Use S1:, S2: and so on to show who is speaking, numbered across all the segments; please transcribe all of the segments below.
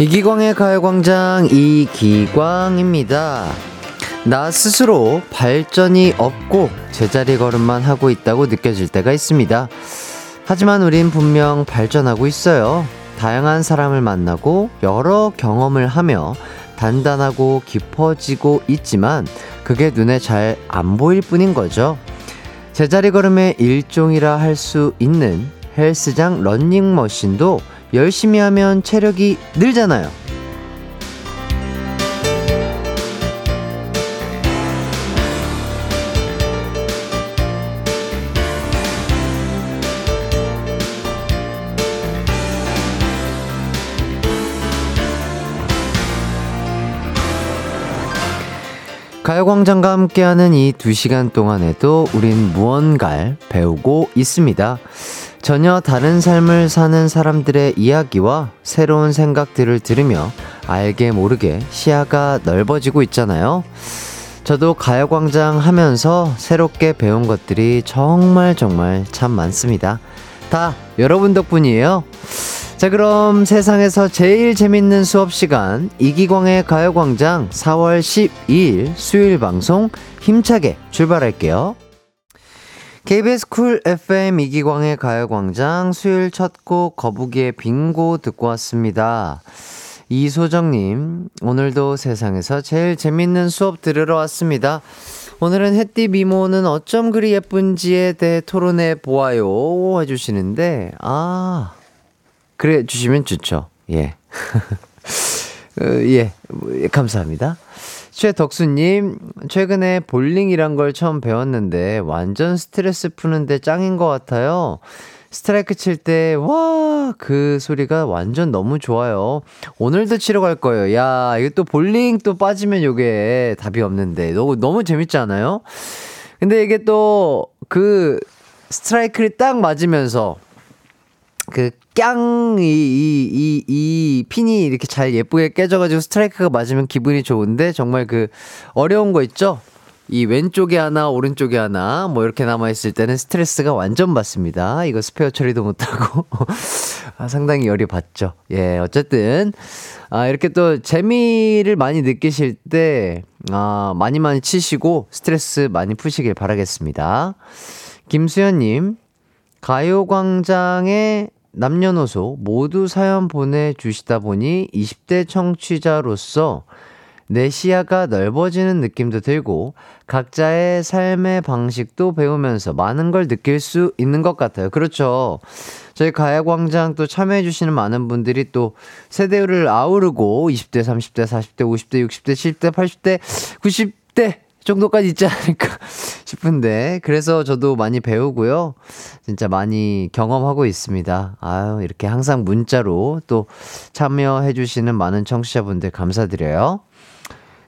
S1: 이기광의 가요광장 이기광입니다. 나 스스로 발전이 없고 제자리 걸음만 하고 있다고 느껴질 때가 있습니다. 하지만 우린 분명 발전하고 있어요. 다양한 사람을 만나고 여러 경험을 하며 단단하고 깊어지고 있지만 그게 눈에 잘 안 보일 뿐인 거죠. 제자리 걸음의 일종이라 할 수 있는 헬스장 런닝머신도 열심히 하면 체력이 늘잖아요. 가요광장과 함께하는 이 두 시간 동안에도 우린 무언가를 배우고 있습니다. 전혀 다른 삶을 사는 사람들의 이야기와 새로운 생각들을 들으며 알게 모르게 시야가 넓어지고 있잖아요. 저도 가요광장 하면서 새롭게 배운 것들이 정말 정말 참 많습니다. 다 여러분 덕분이에요. 자, 그럼 세상에서 제일 재밌는 수업 시간 이기광의 가요광장 4월 12일 수요일 방송 힘차게 출발할게요. KBS 쿨 FM 이기광의 가요광장 수요일 첫 곡 거북이의 빙고 듣고 왔습니다. 이소정님, 오늘도 세상에서 제일 재밌는 수업 들으러 왔습니다. 오늘은 햇띠 미모는 어쩜 그리 예쁜지에 대해 토론해 보아요. 해주시는데, 아, 그래 주시면 좋죠. 예. 어, 예, 감사합니다. 최덕수님, 최근에 볼링이란 걸 처음 배웠는데 완전 스트레스 푸는데 짱인 것 같아요. 스트라이크 칠 때, 와, 그 소리가 완전 너무 좋아요. 오늘도 치러 갈 거예요. 야, 이거 또 볼링 또 빠지면 요게 답이 없는데. 너무, 너무 재밌지 않아요? 근데 이게 또 그 스트라이크를 딱 맞으면서 그 깡, 이, 이, 이, 이 핀이 이렇게 잘 예쁘게 깨져가지고 스트라이크가 맞으면 기분이 좋은데 정말 그 어려운 거 있죠? 이 왼쪽에 하나, 오른쪽에 하나, 뭐 이렇게 남아있을 때는 스트레스가 완전 받습니다. 이거 스페어 처리도 못하고. 아, 상당히 열이 받죠. 예, 어쨌든, 아, 이렇게 또 재미를 많이 느끼실 때, 아, 많이 많이 치시고 스트레스 많이 푸시길 바라겠습니다. 김수현님, 가요광장에 남녀노소 모두 사연 보내주시다 보니 20대 청취자로서 내 시야가 넓어지는 느낌도 들고 각자의 삶의 방식도 배우면서 많은 걸 느낄 수 있는 것 같아요. 그렇죠. 저희 가야광장 또 참여해주시는 많은 분들이 또 세대를 아우르고 20대, 30대, 40대, 50대, 60대, 70대, 80대, 90대 정도까지 있지 않을까 싶은데 그래서 저도 많이 배우고요. 진짜 많이 경험하고 있습니다. 아유, 이렇게 항상 문자로 또 참여해 주시는 많은 청취자분들 감사드려요.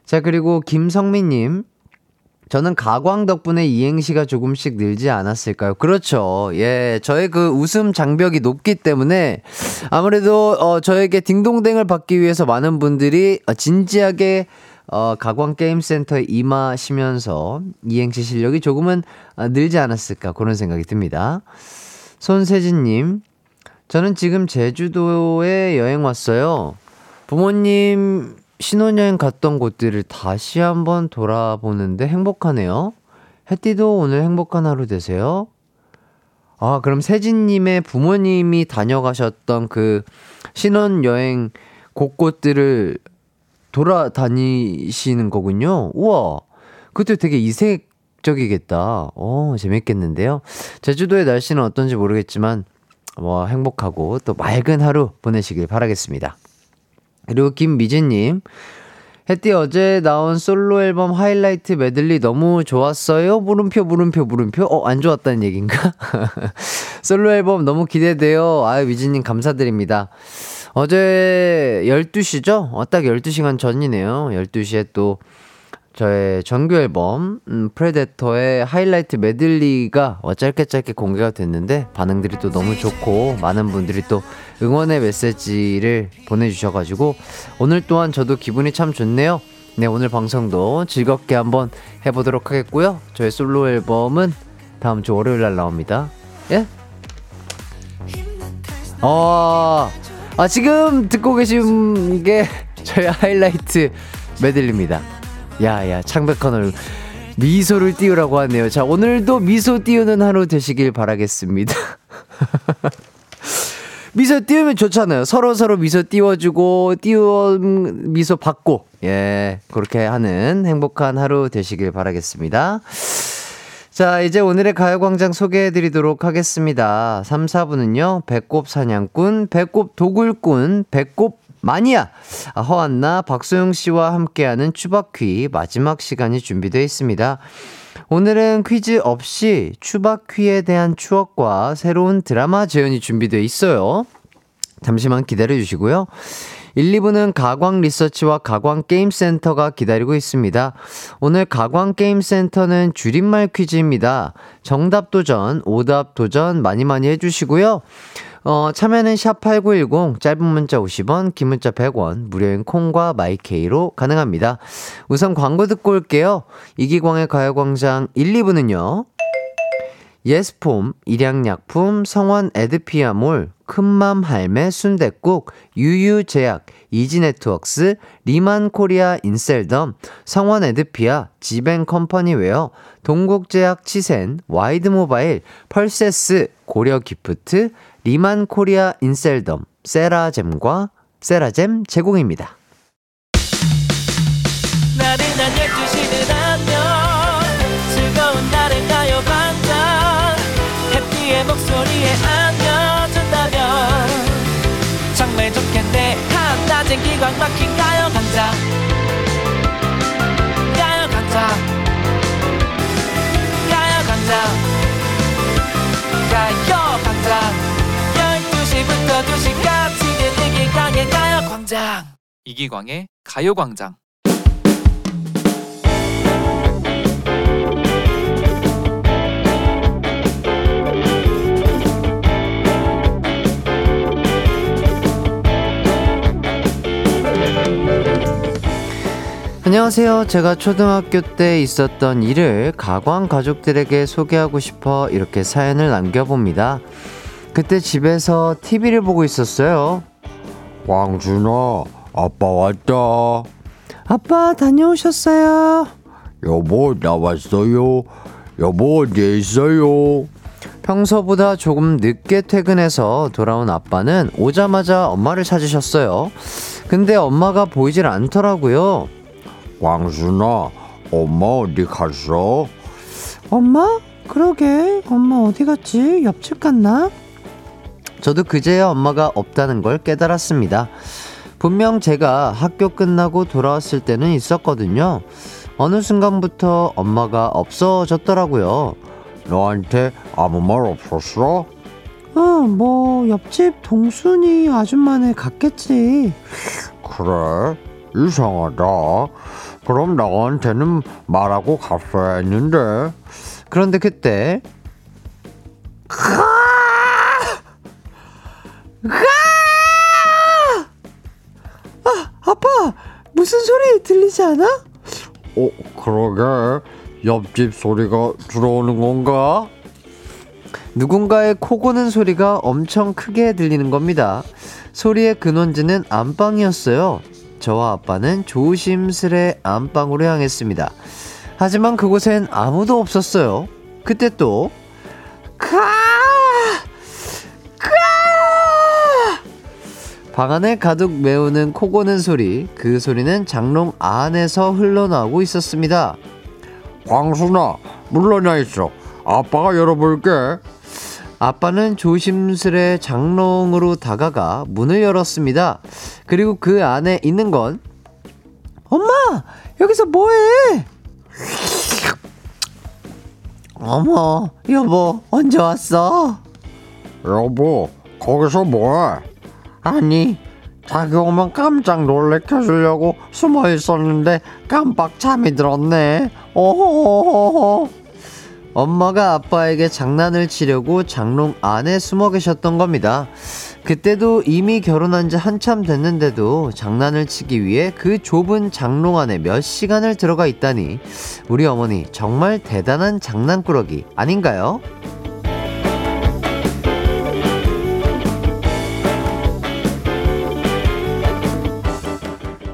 S1: 자, 그리고 김성민 님 저는 가광 덕분에 이행시가 조금씩 늘지 않았을까요? 그렇죠. 예, 저의 그 웃음 장벽이 높기 때문에 아무래도 어 저에게 딩동댕을 받기 위해서 많은 분들이 진지하게 어, 가광게임센터에 임하시면서 이행시 실력이 조금은 아, 늘지 않았을까 그런 생각이 듭니다. 손세진님, 저는 지금 제주도에 여행 왔어요. 부모님 신혼여행 갔던 곳들을 다시 한번 돌아보는데 행복하네요. 해띠도 오늘 행복한 하루 되세요. 아, 그럼 세진님의 부모님이 다녀가셨던 그 신혼여행 곳곳들을 돌아다니시는 거군요. 우와. 그때 되게 이색적이겠다. 어, 재밌겠는데요. 제주도의 날씨는 어떤지 모르겠지만, 뭐, 행복하고 또 맑은 하루 보내시길 바라겠습니다. 그리고 김미진님, 혜띠 어제 나온 솔로 앨범 하이라이트 메들리 너무 좋았어요? 물음표, 물음표, 물음표? 어, 안 좋았다는 얘기인가? 솔로 앨범 너무 기대돼요. 아유, 미진님 감사드립니다. 어제 12시죠? 어, 딱 12시간 전이네요. 12시에 또 저의 정규 앨범 음, Predator의 하이라이트 메들리가 어, 짧게 짧게 공개가 됐는데 반응들이 또 너무 좋고 많은 분들이 또 응원의 메시지를 보내주셔가지고 오늘 또한 저도 기분이 참 좋네요. 네 오늘 방송도 즐겁게 한번 해보도록 하겠고요. 저의 솔로 앨범은 다음 주 월요일 날 나옵니다. 예? 어, 아, 지금 듣고 계신 게 저희 하이라이트 메들리입니다. 야, 야, 창백헌을 미소를 띄우라고 하네요. 자, 오늘도 미소 띄우는 하루 되시길 바라겠습니다. 미소 띄우면 좋잖아요. 서로 서로 미소 띄워주고, 띄워, 미소 받고, 예, 그렇게 하는 행복한 하루 되시길 바라겠습니다. 자, 이제 오늘의 가요광장 소개해 드리도록 하겠습니다. 3, 4분은요, 배꼽 사냥꾼, 배꼽 도굴꾼, 배꼽 마니아, 허안나, 박소영 씨와 함께하는 추바퀴 마지막 시간이 준비되어 있습니다. 오늘은 퀴즈 없이 추바퀴에 대한 추억과 새로운 드라마 재현이 준비되어 있어요. 잠시만 기다려 주시고요. 1, 2부는 가광 리서치와 가광 게임센터가 기다리고 있습니다. 오늘 가광 게임센터는 줄임말 퀴즈입니다. 정답 도전, 오답 도전 많이 많이 해주시고요. 어, 참여는 샵8910, 짧은 문자 50원, 긴 문자 100원, 무료인 콩과 마이케이로 가능합니다. 우선 광고 듣고 올게요. 이기광의 가요광장 1, 2부는요. 예스폼, 일양약품, 성원 애드피아몰, 큰맘 할매 순댓국, 유유제약, 이지네트웍스, 리만코리아 인셀덤, 성원 애드피아, 지벤컴퍼니웨어, 동국제약 치센, 와이드모바일, 펄세스, 고려기프트, 리만코리아 인셀덤, 세라젬과 세라젬 제공입니다. 나른한 12시는 안녕 즐거운 날을 가요 반짝 해피의 목소리에 기광 막힌 가요 강장. 가요 강장. 가요 강장. 가요 강장. 12시부터 2시까지 이기광의 가요 광장.
S2: 이기광의 가요 광장
S1: 안녕하세요. 제가 초등학교 때 있었던 일을 가광 가족들에게 소개하고 싶어 이렇게 사연을 남겨봅니다. 그때 집에서 TV를 보고 있었어요.
S3: 광준아, 아빠 왔다.
S1: 아빠 다녀오셨어요.
S3: 여보 나왔어요. 여보 어디 있어요?
S1: 평소보다 조금 늦게 퇴근해서 돌아온 아빠는 오자마자 엄마를 찾으셨어요. 근데 엄마가 보이질 않더라고요.
S3: 광순아, 엄마 어디 갔어?
S1: 엄마? 그러게, 엄마 어디 갔지? 옆집 갔나? 저도 그제야 엄마가 없다는 걸 깨달았습니다. 분명 제가 학교 끝나고 돌아왔을 때는 있었거든요. 어느 순간부터 엄마가 없어졌더라고요.
S3: 너한테 아무 말 없었어?
S1: 어, 뭐, 옆집 동순이 아줌마네 갔겠지.
S3: 그래? 이상하다. 그럼 나한테는 말하고 갔어야 했는데.
S1: 그런데 그때, 아, 아빠, 무슨 소리 들리지 않아?
S3: 어, 그러게. 옆집 소리가 들어오는 건가?
S1: 누군가의 코 고는 소리가 엄청 크게 들리는 겁니다. 소리의 근원지는 안방이었어요. 저와 아빠는 조심스레 안방으로 향했습니다. 하지만 그곳엔 아무도 없었어요. 그때 또, 카! 방 안을 가득 메우는 코 고는 소리, 그 소리는 장롱 안에서 흘러나오고 있었습니다.
S3: 광순아, 물러나 있어. 아빠가 열어볼게.
S1: 아빠는 조심스레 장롱으로 다가가 문을 열었습니다. 그리고 그 안에 있는 건 엄마 여기서 뭐해? 어머 여보 언제 왔어?
S3: 여보, 거기서 뭐해?
S1: 아니
S3: 자기 오면 깜짝 놀래켜주려고 숨어 있었는데 깜빡 잠이 들었네. 오호호호.
S1: 엄마가 아빠에게 장난을 치려고 장롱 안에 숨어 계셨던 겁니다. 그때도 이미 결혼한 지 한참 됐는데도 장난을 치기 위해 그 좁은 장롱 안에 몇 시간을 들어가 있다니 우리 어머니 정말 대단한 장난꾸러기 아닌가요?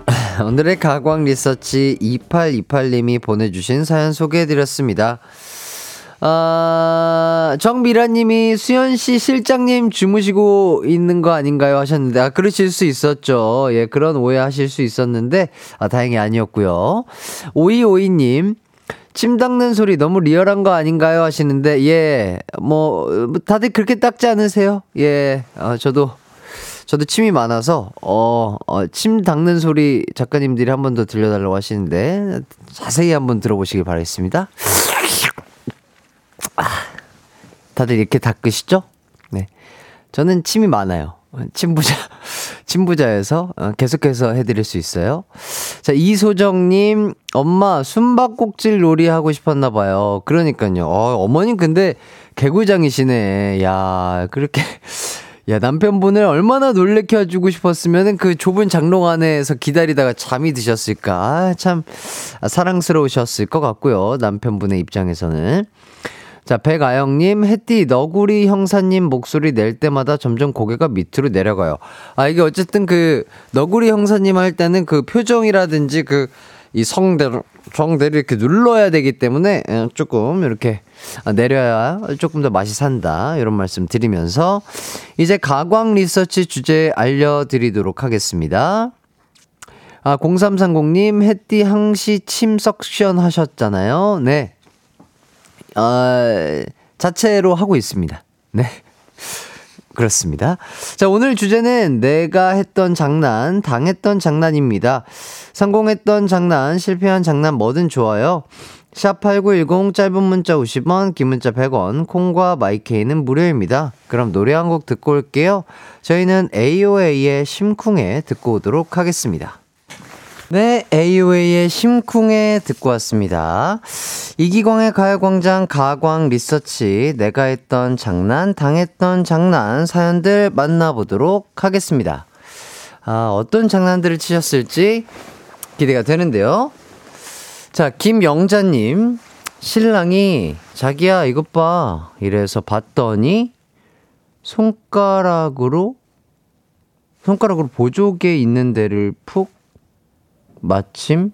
S1: 오늘의 가광 리서치 2828님이 보내주신 사연 소개해드렸습니다. 아, 정미라 님이 수연씨 실장님 주무시고 있는 거 아닌가요? 하셨는데, 아, 그러실 수 있었죠. 예, 그런 오해 하실 수 있었는데, 아, 다행히 아니었고요. 오이오이 님, 침 닦는 소리 너무 리얼한 거 아닌가요? 하시는데, 예, 뭐, 다들 그렇게 닦지 않으세요? 예, 어, 저도, 저도 침이 많아서, 어, 어, 침 닦는 소리 작가님들이 한 번 더 들려달라고 하시는데, 자세히 한번 들어보시길 바라겠습니다. 다들 이렇게 닦으시죠? 네. 저는 침이 많아요. 침부자, 침부자에서 어, 계속해서 해드릴 수 있어요. 자, 이소정님, 엄마 숨바꼭질 놀이 하고 싶었나 봐요. 그러니까요. 어, 어머님 근데 개구장이시네. 야, 그렇게. 야, 남편분을 얼마나 놀래켜주고 싶었으면 그 좁은 장롱 안에서 기다리다가 잠이 드셨을까. 아, 참, 사랑스러우셨을 것 같고요. 남편분의 입장에서는. 자, 백아영님, 햇띠, 너구리 형사님 목소리 낼 때마다 점점 고개가 밑으로 내려가요. 아, 이게 어쨌든 그, 너구리 형사님 할 때는 그 표정이라든지 그, 이 성대를, 성대를 이렇게 눌러야 되기 때문에 예, 조금 이렇게 내려야 조금 더 맛이 산다. 이런 말씀 드리면서 이제 가광 리서치 주제 알려드리도록 하겠습니다. 아, 0330님, 햇띠 항시 침 석션 하셨잖아요. 네. 어, 자체로 하고 있습니다. 네. 그렇습니다. 자, 오늘 주제는 내가 했던 장난, 당했던 장난입니다. 성공했던 장난, 실패한 장난 뭐든 좋아요. 샵8910 짧은 문자 50원, 긴 문자 100원, 콩과 마이케이는 무료입니다. 그럼 노래 한 곡 듣고 올게요. 저희는 AOA의 심쿵에 듣고 오도록 하겠습니다. 네, AOA의 심쿵에 듣고 왔습니다. 이기광의 가요광장 가광 리서치 내가 했던 장난, 당했던 장난 사연들 만나보도록 하겠습니다. 아, 어떤 장난들을 치셨을지 기대가 되는데요. 자, 김영자님. 신랑이 자기야 이것 봐 이래서 봤더니 손가락으로 손가락으로 보조개 있는 데를 푹 마침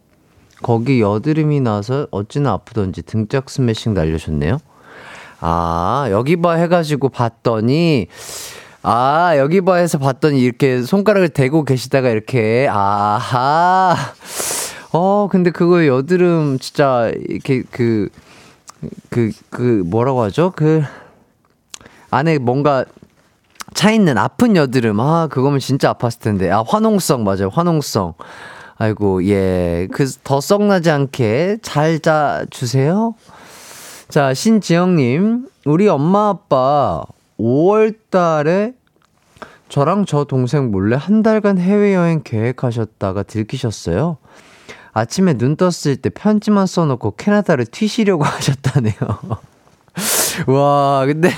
S1: 거기 여드름이 나서 어찌나 아프던지 등짝 스매싱 날려줬네요. 아, 여기 봐 해가지고 봤더니, 아, 여기 봐 해서 봤더니 이렇게 손가락을 대고 계시다가 이렇게, 아하. 어, 근데 그거 여드름 진짜 이렇게 그, 그, 그, 뭐라고 하죠? 그, 안에 뭔가 차 있는 아픈 여드름. 아, 그거면 진짜 아팠을 텐데. 아, 화농성, 맞아요. 화농성. 아이고, 예. 그, 더 썩나지 않게 잘 짜주세요. 자, 신지영님. 우리 엄마 아빠 5월 달에 저랑 저 동생 몰래 한 달간 해외여행 계획하셨다가 들키셨어요. 아침에 눈 떴을 때 편지만 써놓고 캐나다를 튀시려고 하셨다네요. 와, 근데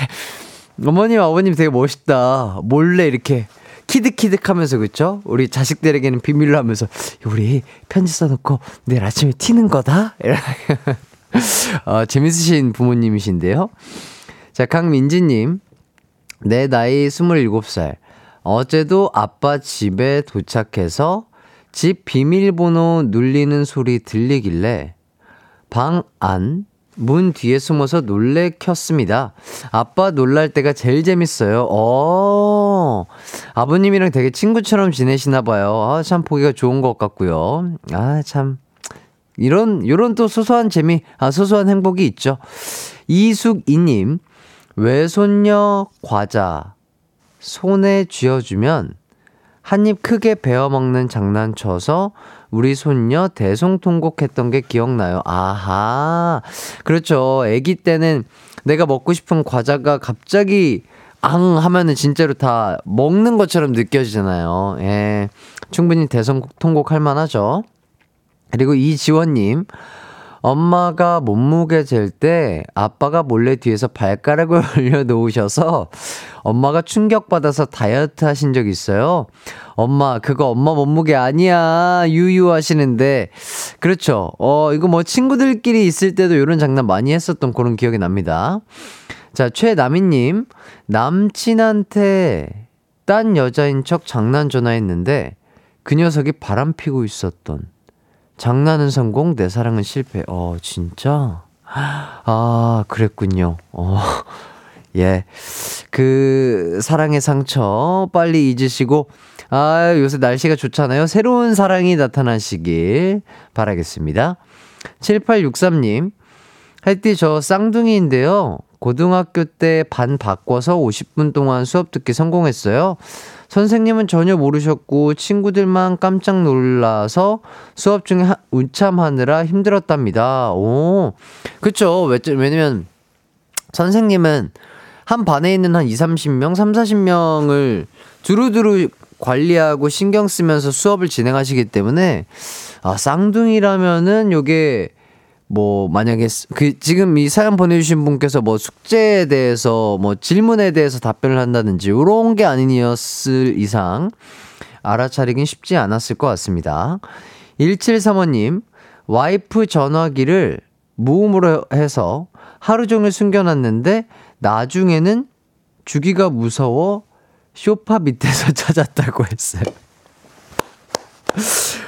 S1: 어머님, 아버님 되게 멋있다. 몰래 이렇게 키득키득 하면서 그쵸? 우리 자식들에게는 비밀로 하면서 우리 편지 써놓고 내일 아침에 튀는 거다? 어, 재밌으신 부모님이신데요. 자, 강민지님. 내 나이 27살. 어제도 아빠 집에 도착해서 집 비밀번호 눌리는 소리 들리길래 방 안, 문 뒤에 숨어서 놀래 켰습니다. 아빠 놀랄 때가 제일 재밌어요. 어, 아버님이랑 되게 친구처럼 지내시나 봐요. 아, 참 보기가 좋은 것 같고요. 아, 참. 이런, 요런 또 소소한 재미, 아, 소소한 행복이 있죠. 이숙이님, 외손녀 과자 손에 쥐어주면 한 입 크게 베어 먹는 장난쳐서 우리 손녀 대성통곡했던 게 기억나요. 아하. 그렇죠. 아기 때는 내가 먹고 싶은 과자가 갑자기 앙 하면은 진짜로 다 먹는 것처럼 느껴지잖아요. 예. 충분히 대성통곡 할 만하죠. 그리고 이지원님. 엄마가 몸무게 잴 때 아빠가 몰래 뒤에서 발가락을 올려놓으셔서 엄마가 충격받아서 다이어트 하신 적 있어요. 엄마, 그거 엄마 몸무게 아니야. 유유 하시는데. 그렇죠. 어, 이거 뭐 친구들끼리 있을 때도 이런 장난 많이 했었던 그런 기억이 납니다. 자, 최나미님. 남친한테 딴 여자인 척 장난 전화했는데 그 녀석이 바람 피고 있었던 장난은 성공, 내 사랑은 실패. 어, 진짜? 아, 그랬군요. 어, 예. 그, 사랑의 상처 빨리 잊으시고, 아, 요새 날씨가 좋잖아요. 새로운 사랑이 나타나시길 바라겠습니다. 7863님, 할띠 저 쌍둥이인데요. 고등학교 때 반 바꿔서 50분 동안 수업 듣기 성공했어요. 선생님은 전혀 모르셨고 친구들만 깜짝 놀라서 수업 중에 하, 운참하느라 힘들었답니다. 오, 그쵸. 왜냐면 선생님은 한 반에 있는 한 2, 30명, 3, 40명을 두루두루 관리하고 신경 쓰면서 수업을 진행하시기 때문에 아, 쌍둥이라면은 요게 뭐 만약에 그 지금 이 사연 보내주신 분께서 뭐 숙제에 대해서 뭐 질문에 대해서 답변을 한다든지 이런 게 아니었을 이상 알아차리긴 쉽지 않았을 것 같습니다. 1735님 와이프 전화기를 무음으로 해서 하루 종일 숨겨놨는데 나중에는 주기가 무서워 쇼파 밑에서 찾았다고 했어요.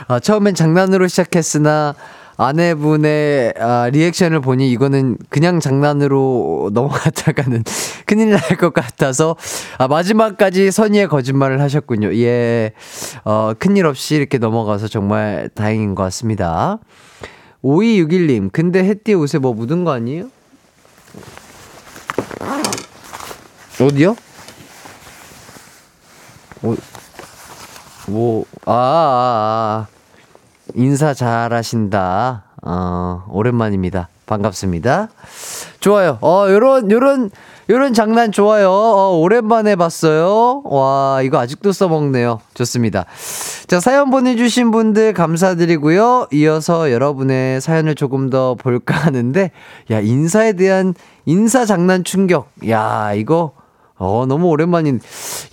S1: 아, 처음엔 장난으로 시작했으나 아내분의 아, 리액션을 보니 이거는 그냥 장난으로 넘어갔다가는 큰일 날 것 같아서 아, 마지막까지 선의의 거짓말을 하셨군요. 예, 어, 큰일 없이 이렇게 넘어가서 정말 다행인 것 같습니다. 5261님, 근데 햇띠 옷에 뭐 묻은 거 아니에요? 어디요? 어, 뭐, 아, 아, 아. 인사 잘 하신다. 어, 오랜만입니다. 반갑습니다. 좋아요. 어, 요런, 요런, 요런 장난 좋아요. 어, 오랜만에 봤어요. 와, 이거 아직도 써먹네요. 좋습니다. 자, 사연 보내주신 분들 감사드리고요. 이어서 여러분의 사연을 조금 더 볼까 하는데, 야, 인사에 대한 인사 장난 충격. 야, 이거, 어, 너무 오랜만인.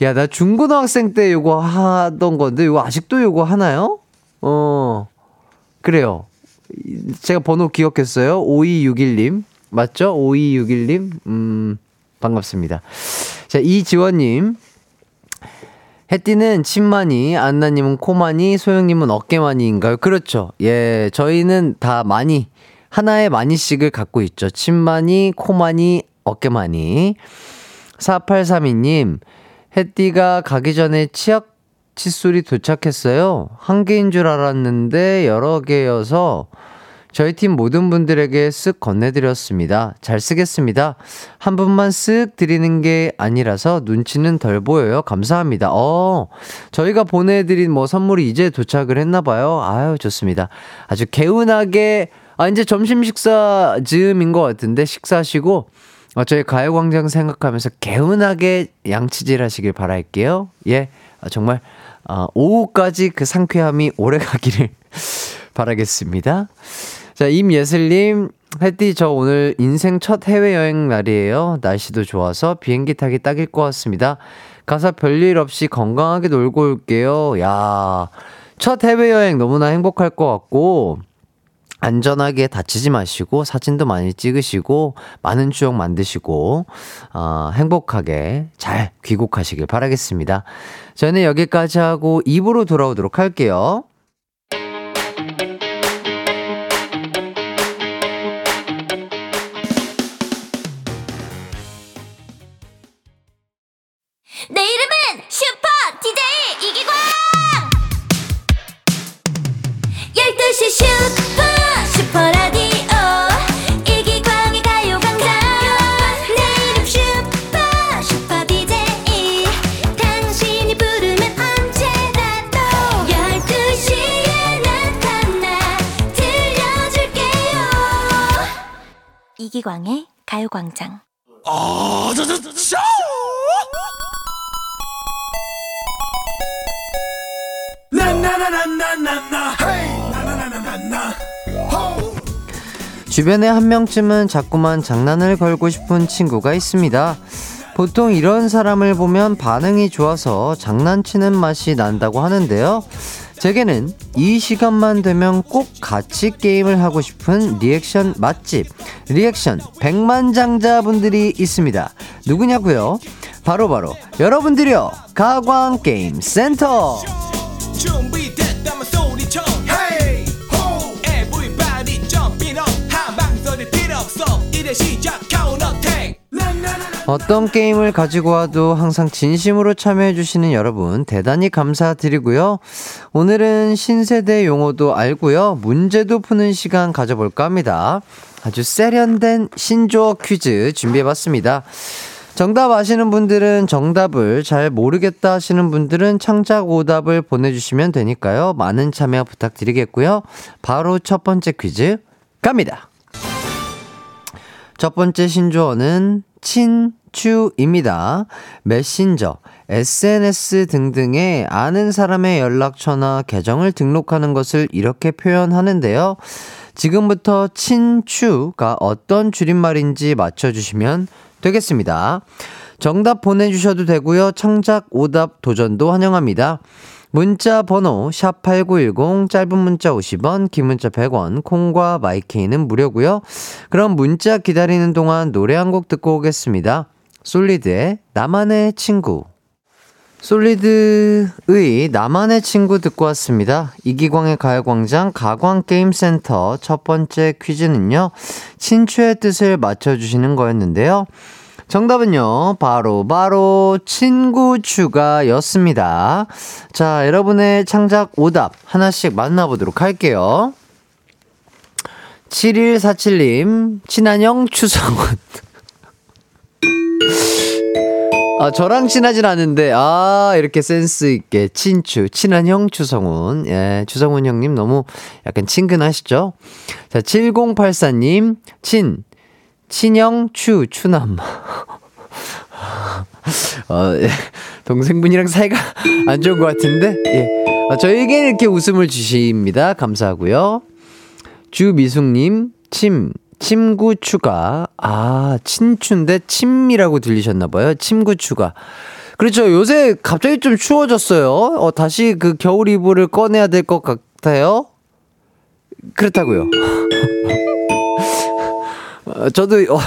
S1: 야, 나 중고등학생 때 요거 하던 건데, 요거 아직도 요거 하나요? 어, 그래요. 제가 번호 기억했어요. 5261님. 맞죠? 5261님. 음, 반갑습니다. 자, 이지원님. 해띠는 침만이, 안나님은 코만이, 소영님은 어깨만이인가요? 그렇죠. 예, 저희는 다 많이, 하나의 많이씩을 갖고 있죠. 침만이, 코만이, 어깨만이. 4832님, 해띠가 가기 전에 치약 칫솔이 도착했어요. 한 개인 줄 알았는데 여러 개여서 저희 팀 모든 분들에게 쓱 건네드렸습니다. 잘 쓰겠습니다. 한 분만 쓱 드리는 게 아니라서 눈치는 덜 보여요. 감사합니다. 어, 저희가 보내드린 뭐 선물이 이제 도착을 했나봐요. 아유, 좋습니다. 아주 개운하게, 아, 이제 점심 식사 즈음인 것 같은데 식사하시고, 어, 저희 가요광장 생각하면서 개운하게 양치질 하시길 바랄게요. 예. 아, 정말 어, 오후까지 그 상쾌함이 오래 가기를 바라겠습니다. 자, 임예슬님, 햇띠 저 오늘 인생 첫 해외여행 날이에요. 날씨도 좋아서 비행기 타기 딱일 것 같습니다. 가서 별일 없이 건강하게 놀고 올게요. 야, 첫 해외여행 너무나 행복할 것 같고, 안전하게 다치지 마시고 사진도 많이 찍으시고 많은 추억 만드시고 어, 행복하게 잘 귀국하시길 바라겠습니다. 저는 여기까지 하고 입으로 돌아오도록 할게요.
S4: 내 이름은 가요광장
S1: 주변에 한 명쯤은 자꾸만 장난을 걸고 싶은 친구가 있습니다. 보통 이런 사람을 보면 반응이 좋아서 장난치는 맛이 난다고 하는데요. 제게는 이 시간만 되면 꼭 같이 게임을 하고 싶은 리액션 맛집, 리액션 백만장자분들이 있습니다. 누구냐고요? 바로바로 여러분들이요. 가광게임센터!
S5: 시작
S1: 어떤 게임을 가지고 와도 항상 진심으로 참여해주시는 여러분, 대단히 감사드리고요. 오늘은 신세대 용어도 알고요. 문제도 푸는 시간 가져볼까 합니다. 아주 세련된 신조어 퀴즈 준비해봤습니다. 정답 아시는 분들은 정답을 잘 모르겠다 하시는 분들은 창작 오답을 보내주시면 되니까요. 많은 참여 부탁드리겠고요. 바로 첫 번째 퀴즈 갑니다. 첫 번째 신조어는 친추입니다. 메신저, SNS 등등에 아는 사람의 연락처나 계정을 등록하는 것을 이렇게 표현하는데요. 지금부터 친추가 어떤 줄임말인지 맞춰주시면 되겠습니다. 정답 보내주셔도 되고요. 창작 오답 도전도 환영합니다. 문자 번호 샵8910 짧은 문자 50원 긴 문자 100원 콩과 마이케이는 무료고요. 그럼 문자 기다리는 동안 노래 한 곡 듣고 오겠습니다. 솔리드의 나만의 친구 솔리드의 나만의 친구 듣고 왔습니다. 이기광의 가요광장 가광게임센터 첫 번째 퀴즈는요. 친추의 뜻을 맞춰주시는 거였는데요. 정답은요, 바로, 바로, 친구 추가였습니다. 자, 여러분의 창작 오답 하나씩 만나보도록 할게요. 7147님, 친한형 추성훈. 아, 저랑 친하진 않은데, 아, 이렇게 센스있게, 친추, 친한 형 추성훈. 예, 추성훈 형님 너무 약간 친근하시죠? 자, 7084님, 친, 친형, 추, 추남. 어, 예. 동생분이랑 사이가 안 좋은 것 같은데, 예. 아, 저에게 이렇게 웃음을 주십니다. 감사하고요. 주미숙님, 침, 침구 추가. 아, 친추인데 침이라고 들리셨나봐요. 침구 추가. 그렇죠. 요새 갑자기 좀 추워졌어요. 어, 다시 그 겨울 이불을 꺼내야 될 것 같아요. 그렇다고요. 어, 저도 어,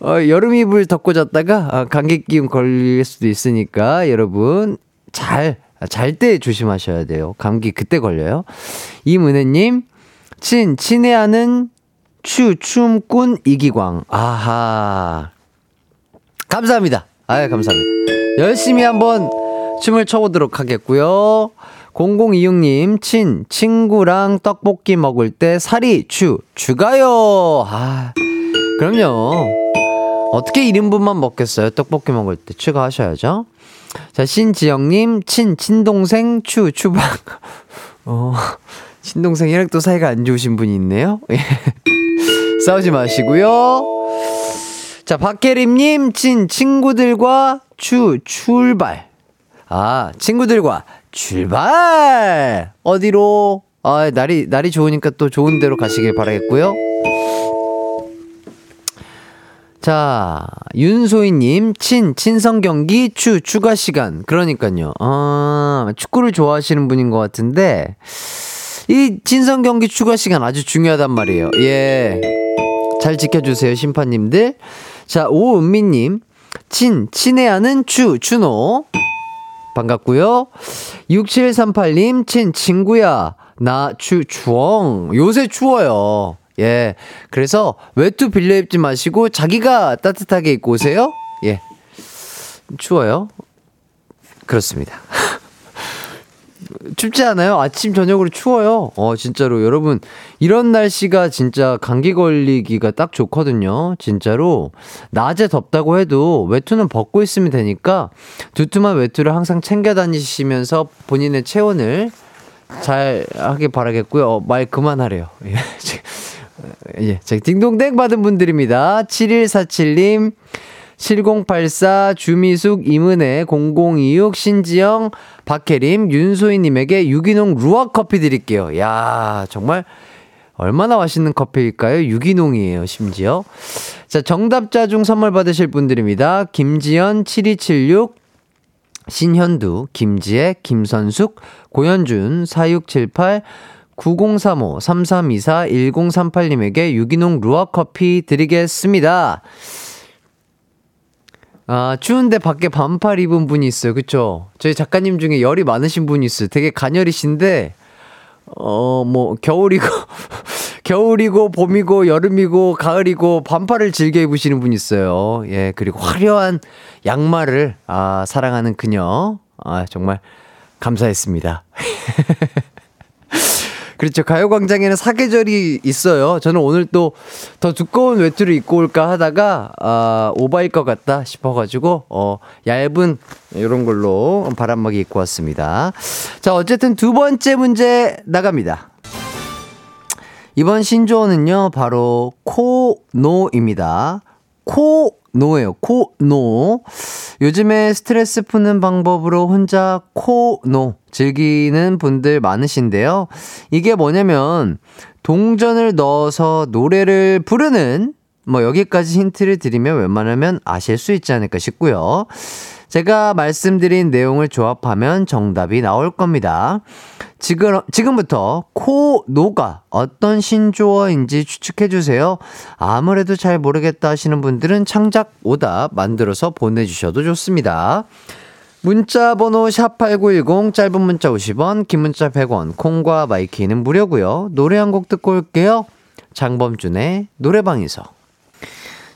S1: 어, 여름 이불 덮고 잤다가 아, 감기 기운 걸릴 수도 있으니까 여러분 잘 잘 때 조심하셔야 돼요. 감기 그때 걸려요. 이문혜님 친 친애하는 추 춤꾼 이기광 아하 감사합니다. 아유 감사합니다. 열심히 한번 춤을 춰보도록 하겠고요. 0026님, 친, 친구랑 떡볶이 먹을 때 살이 추, 추가요. 아, 그럼요. 어떻게 1인분만 먹겠어요? 떡볶이 먹을 때 추가하셔야죠. 자, 신지영님, 친, 친동생, 추, 추방. 어, 친동생이랑 또 사이가 안 좋으신 분이 있네요. 예. 싸우지 마시고요. 자, 박혜림님, 친, 친구들과 추, 출발. 아, 친구들과 출발! 어디로? 아, 날이, 날이 좋으니까 또 좋은 데로 가시길 바라겠고요. 자, 윤소희님, 친, 친성 경기, 추, 추가 시간. 그러니까요. 아, 축구를 좋아하시는 분인 것 같은데, 이 친성 경기 추가 시간 아주 중요하단 말이에요. 예. 잘 지켜주세요, 심판님들. 자, 오은미님, 친, 친애하는 추, 추노. 반갑고요 6738님, 친, 친구야. 나, 추, 추엉. 요새 추워요. 예. 그래서 외투 빌려 입지 마시고 자기가 따뜻하게 입고 오세요. 예. 추워요. 그렇습니다. 춥지 않아요? 아침, 저녁으로 추워요. 어, 진짜로. 여러분, 이런 날씨가 진짜 감기 걸리기가 딱 좋거든요. 진짜로. 낮에 덥다고 해도 외투는 벗고 있으면 되니까 두툼한 외투를 항상 챙겨 다니시면서 본인의 체온을 잘 하길 바라겠고요. 어, 말 그만하래요. 예. 예, 저기 딩동댕 받은 분들입니다. 7147님, 7084, 주미숙, 이문혜, 0026, 신지영, 박혜림, 윤소희님에게 유기농 루아 커피 드릴게요. 야 정말 얼마나 맛있는 커피일까요? 유기농이에요, 심지어. 자, 정답자 중 선물 받으실 분들입니다. 김지연, 7276, 신현두, 김지혜, 김선숙, 고현준, 4678, 9035, 3324, 1038님에게 유기농 루아 커피 드리겠습니다. 아, 추운데 밖에 반팔 입은 분이 있어요. 그쵸? 저희 작가님 중에 열이 많으신 분이 있어요. 되게 가녀리신데, 어, 뭐, 겨울이고, 겨울이고, 봄이고, 여름이고, 가을이고, 반팔을 즐겨 입으시는 분이 있어요. 예, 그리고 화려한 양말을, 아, 사랑하는 그녀. 아, 정말 감사했습니다. 그렇죠. 가요광장에는 사계절이 있어요. 저는 오늘 또 더 두꺼운 외투를 입고 올까 하다가, 아, 오바일 것 같다 싶어가지고, 어, 얇은, 이런 걸로 바람막이 입고 왔습니다. 자, 어쨌든 두 번째 문제 나갑니다. 이번 신조어는요, 바로 코노입니다. 코노예요. 코노. 요즘에 스트레스 푸는 방법으로 혼자 코노 즐기는 분들 많으신데요. 이게 뭐냐면, 동전을 넣어서 노래를 부르는, 뭐, 여기까지 힌트를 드리면 웬만하면 아실 수 있지 않을까 싶고요. 제가 말씀드린 내용을 조합하면 정답이 나올 겁니다. 지금, 지금부터 코, 노가 어떤 신조어인지 추측해주세요. 아무래도 잘 모르겠다 하시는 분들은 창작 오답 만들어서 보내주셔도 좋습니다. 문자 번호 샵8910 짧은 문자 50원 긴 문자 100원 콩과 마이케이는 무료고요. 노래 한 곡 듣고 올게요. 장범준의 노래방에서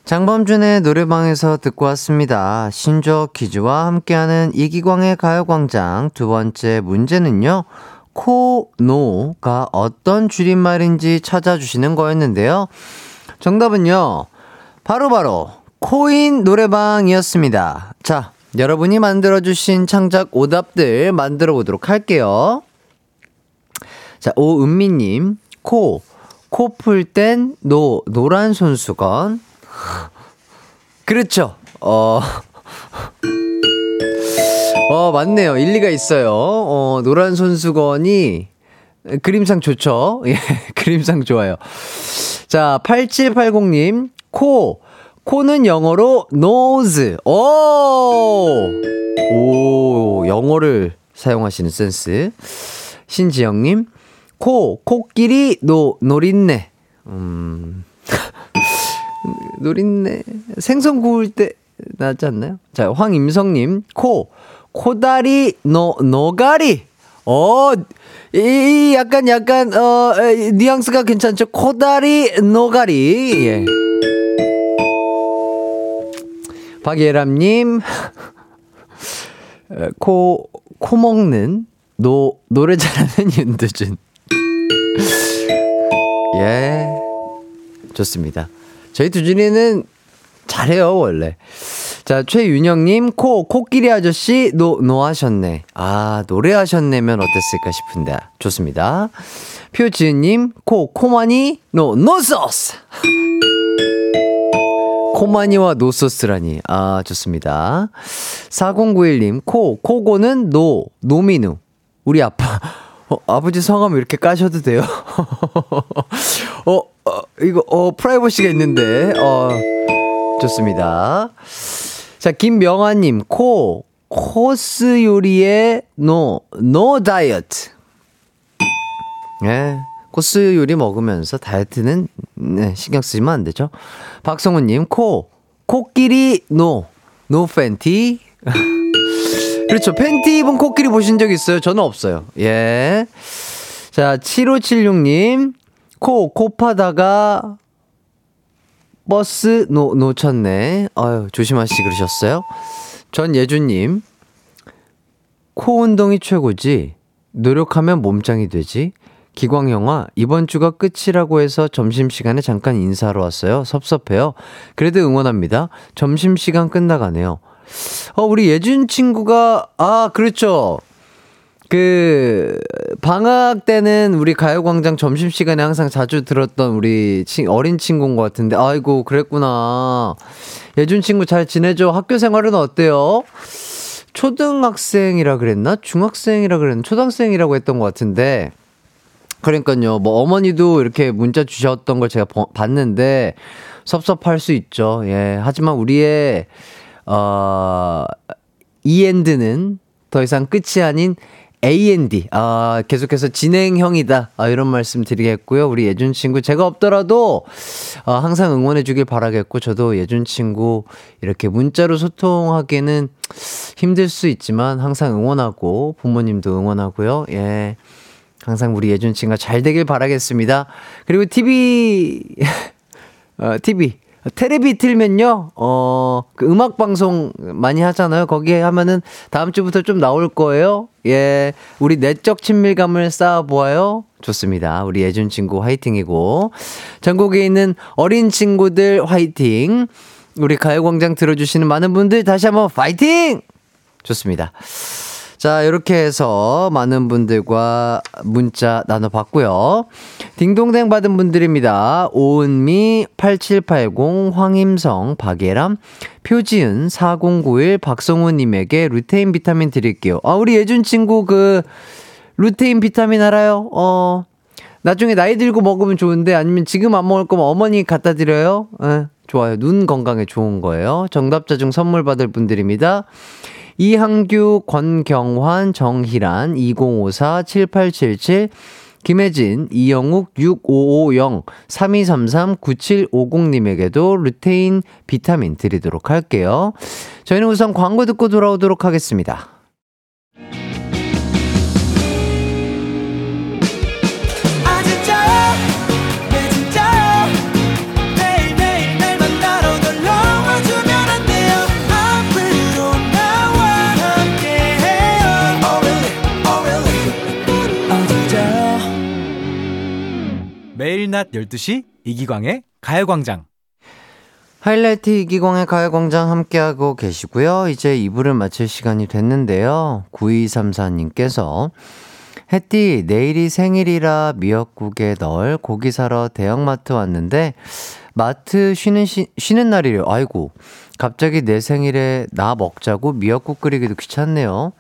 S1: 장범준의 노래방에서 듣고 왔습니다. 신조 퀴즈와 함께하는 이기광의 가요광장 두 번째 문제는요. 코노가 어떤 줄임말인지 찾아주시는 거였는데요. 정답은요. 바로바로 바로 코인 노래방이었습니다. 자, 여러분이 만들어주신 창작 오답들 만들어 보도록 할게요. 자, 오은미님, 코, 코 풀 땐 노, 노란 손수건. 그렇죠. 어, 어, 맞네요. 일리가 있어요. 어, 노란 손수건이 그림상 좋죠. 예, 그림상 좋아요. 자, 8780님, 코. 코는 영어로 nose. 오! 오, 영어를 사용하시는 센스. 신지영님, 코, 코끼리, 노, 노린내. 음. 노린내. 생선 구울 때 나지 않나요? 자, 황임성님, 코, 코다리, 노, 노가리. 어, 이, 약간, 약간, 어, 뉘앙스가 괜찮죠? 코다리, 노가리. 예. 박예람님, 코, 코 먹는, 노, 노래 잘하는 윤두준. 예. 좋습니다. 저희 두준이는 잘해요, 원래. 자, 최윤영님, 코, 코끼리 아저씨, 노, 노 하셨네. 아, 노래하셨네면 어땠을까 싶은데. 좋습니다. 표지은님, 코, 코마니, 노, 노소스! 코마니와 노소스라니. 아, 좋습니다. 4091님, 코, 코고는 노, 노미누. 우리 아빠. 어, 아버지 성함 이렇게 까셔도 돼요? 어, 어, 이거, 어, 프라이버시가 있는데, 어, 좋습니다. 자, 김명아님, 코, 코스 요리에 노, no 다이어트. 예. 코스 요리 먹으면서 다이어트는 네, 신경 쓰시면 안 되죠. 박성우님, 코, 코끼리, 노, no 팬티. 그렇죠. 팬티 입은 코끼리 보신 적 있어요? 저는 없어요. 예. 자, 7576님, 코, 코 파다가 버스 놓, 놓쳤네. 아유, 조심하시지 그러셨어요? 전 예주님, 코 운동이 최고지. 노력하면 몸짱이 되지. 기광영화, 이번 주가 끝이라고 해서 점심시간에 잠깐 인사하러 왔어요. 섭섭해요. 그래도 응원합니다. 점심시간 끝나가네요. 어, 우리 예준 친구가, 아, 그렇죠. 그, 방학 때는 우리 가요광장 점심 시간에 항상 자주 들었던 우리 친, 어린 친구인 것 같은데, 아이고, 그랬구나. 예준 친구 잘 지내죠? 학교 생활은 어때요? 초등학생이라 그랬나? 중학생이라 그랬나? 초등학생이라고 했던 것 같은데, 그러니까요. 뭐 어머니도 이렇게 문자 주셨던 걸 제가 봤는데 섭섭할 수 있죠. 예. 하지만 우리의 어 이 엔드는 더 이상 끝이 아닌 AND. 아, 계속해서 진행형이다. 아, 이런 말씀 드리겠고요. 우리 예준 친구, 제가 없더라도, 아, 항상 응원해주길 바라겠고, 저도 예준 친구, 이렇게 문자로 소통하기에는 힘들 수 있지만, 항상 응원하고, 부모님도 응원하고요. 예. 항상 우리 예준 친구가 잘 되길 바라겠습니다. 그리고 TV, 어, TV. 테레비 틀면요, 어, 그 음악 방송 많이 하잖아요. 거기에 하면은 다음 주부터 좀 나올 거예요. 예. 우리 내적 친밀감을 쌓아보아요. 좋습니다. 우리 예준 친구 화이팅이고. 전국에 있는 어린 친구들 화이팅. 우리 가요광장 들어주시는 많은 분들 다시 한번 파이팅! 좋습니다. 자, 이렇게 해서 많은 분들과 문자 나눠봤고요. 딩동댕 받은 분들입니다. 오은미, 8780, 황임성, 박예람, 표지은, 4091, 박성우님에게 루테인 비타민 드릴게요. 아, 우리 예준 친구 그, 루테인 비타민 알아요? 어, 나중에 나이 들고 먹으면 좋은데 아니면 지금 안 먹을 거면 어머니 갖다 드려요? 예, 좋아요. 눈 건강에 좋은 거예요. 정답자 중 선물 받을 분들입니다. 이항규, 권경환, 정희란, 2054, 7877, 김혜진, 이영욱, 6550, 3233, 9750님에게도 루테인 비타민 드리도록 할게요. 저희는 우선 광고 듣고 돌아오도록 하겠습니다.
S6: 낮 12시 이기광의 가요광장.
S1: 하이라이트 이기광의 가요광장 함께하고 계시고요. 이제 2부를 마칠 시간이 됐는데요. 9234님께서 햇띠 내일이 생일이라 미역국에 넣을 고기 사러 대형마트 왔는데 마트 쉬는 시, 쉬는 날이래요. 아이고 갑자기 내 생일에 나 먹자고 미역국 끓이기도 귀찮네요.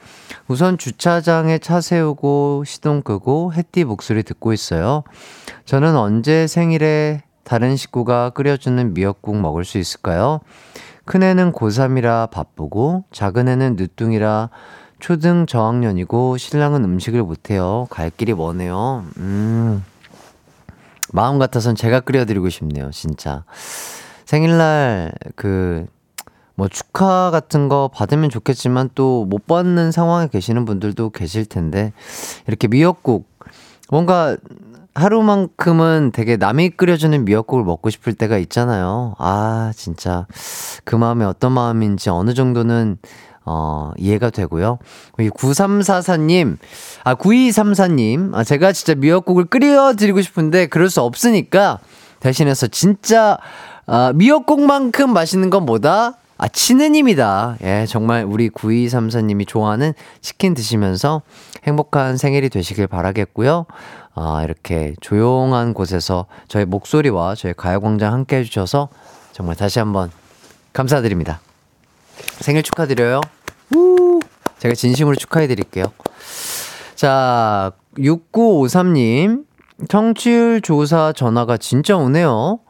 S1: 우선 주차장에 차 세우고 시동 끄고 햇띠 목소리 듣고 있어요. 저는 언제 생일에 다른 식구가 끓여주는 미역국 먹을 수 있을까요? 큰애는 고3이라 바쁘고 작은애는 늦둥이라 초등 저학년이고 신랑은 음식을 못해요. 갈 길이 머네요. 음. 마음 같아선 제가 끓여드리고 싶네요, 진짜. 생일날 그, 뭐 축하 같은 거 받으면 좋겠지만 또 못 받는 상황에 계시는 분들도 계실 텐데, 이렇게 미역국, 뭔가 하루만큼은 되게 남이 끓여주는 미역국을 먹고 싶을 때가 있잖아요. 아, 진짜. 그 마음이 어떤 마음인지 어느 정도는, 어, 이해가 되고요. 우리 9344님, 아, 9234님, 아, 제가 진짜 미역국을 끓여드리고 싶은데 그럴 수 없으니까 대신해서 진짜, 아, 미역국만큼 맛있는 건 뭐다? 아, 치느님이다. 예, 정말 우리 9234님이 좋아하는 치킨 드시면서 행복한 생일이 되시길 바라겠고요. 아, 이렇게 조용한 곳에서 저의 목소리와 저의 가요광장 함께 해주셔서 정말 다시 한번 감사드립니다. 생일 축하드려요. 우! 제가 진심으로 축하해드릴게요. 자, 6953님. 청취율 조사 전화가 진짜 오네요.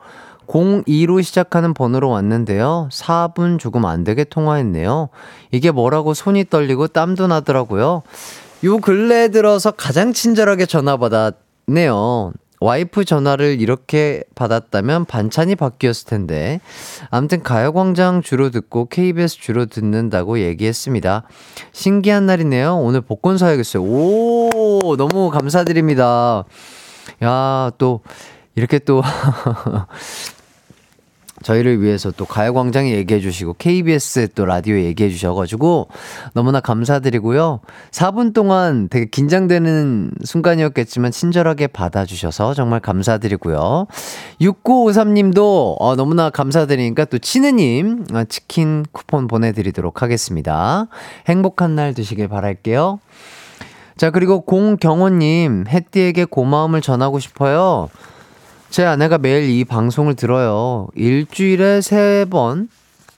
S1: 02로 시작하는 번호로 왔는데요. 4분 조금 안 되게 통화했네요. 이게 뭐라고 손이 떨리고 땀도 나더라고요. 요 근래 들어서 가장 친절하게 전화 받았네요. 와이프 전화를 이렇게 받았다면 반찬이 바뀌었을 텐데. 아무튼 가요광장 주로 듣고 KBS 주로 듣는다고 얘기했습니다. 신기한 날이네요. 오늘 복권 사야겠어요. 오, 너무 감사드립니다. 야, 또, 이렇게 또, 저희를 위해서 또 가요광장에 얘기해 주시고 KBS에 또 라디오에 얘기해 주셔가지고 너무나 감사드리고요. 4분 동안 되게 긴장되는 순간이었겠지만 친절하게 받아주셔서 정말 감사드리고요. 6953님도 어, 너무나 감사드리니까 또 치느님 어, 치킨 쿠폰 보내드리도록 하겠습니다. 행복한 날 되시길 바랄게요. 자, 그리고 공경호님, 햇띠에게 고마움을 전하고 싶어요. 제 아내가 매일 이 방송을 들어요. 일주일에 세 번,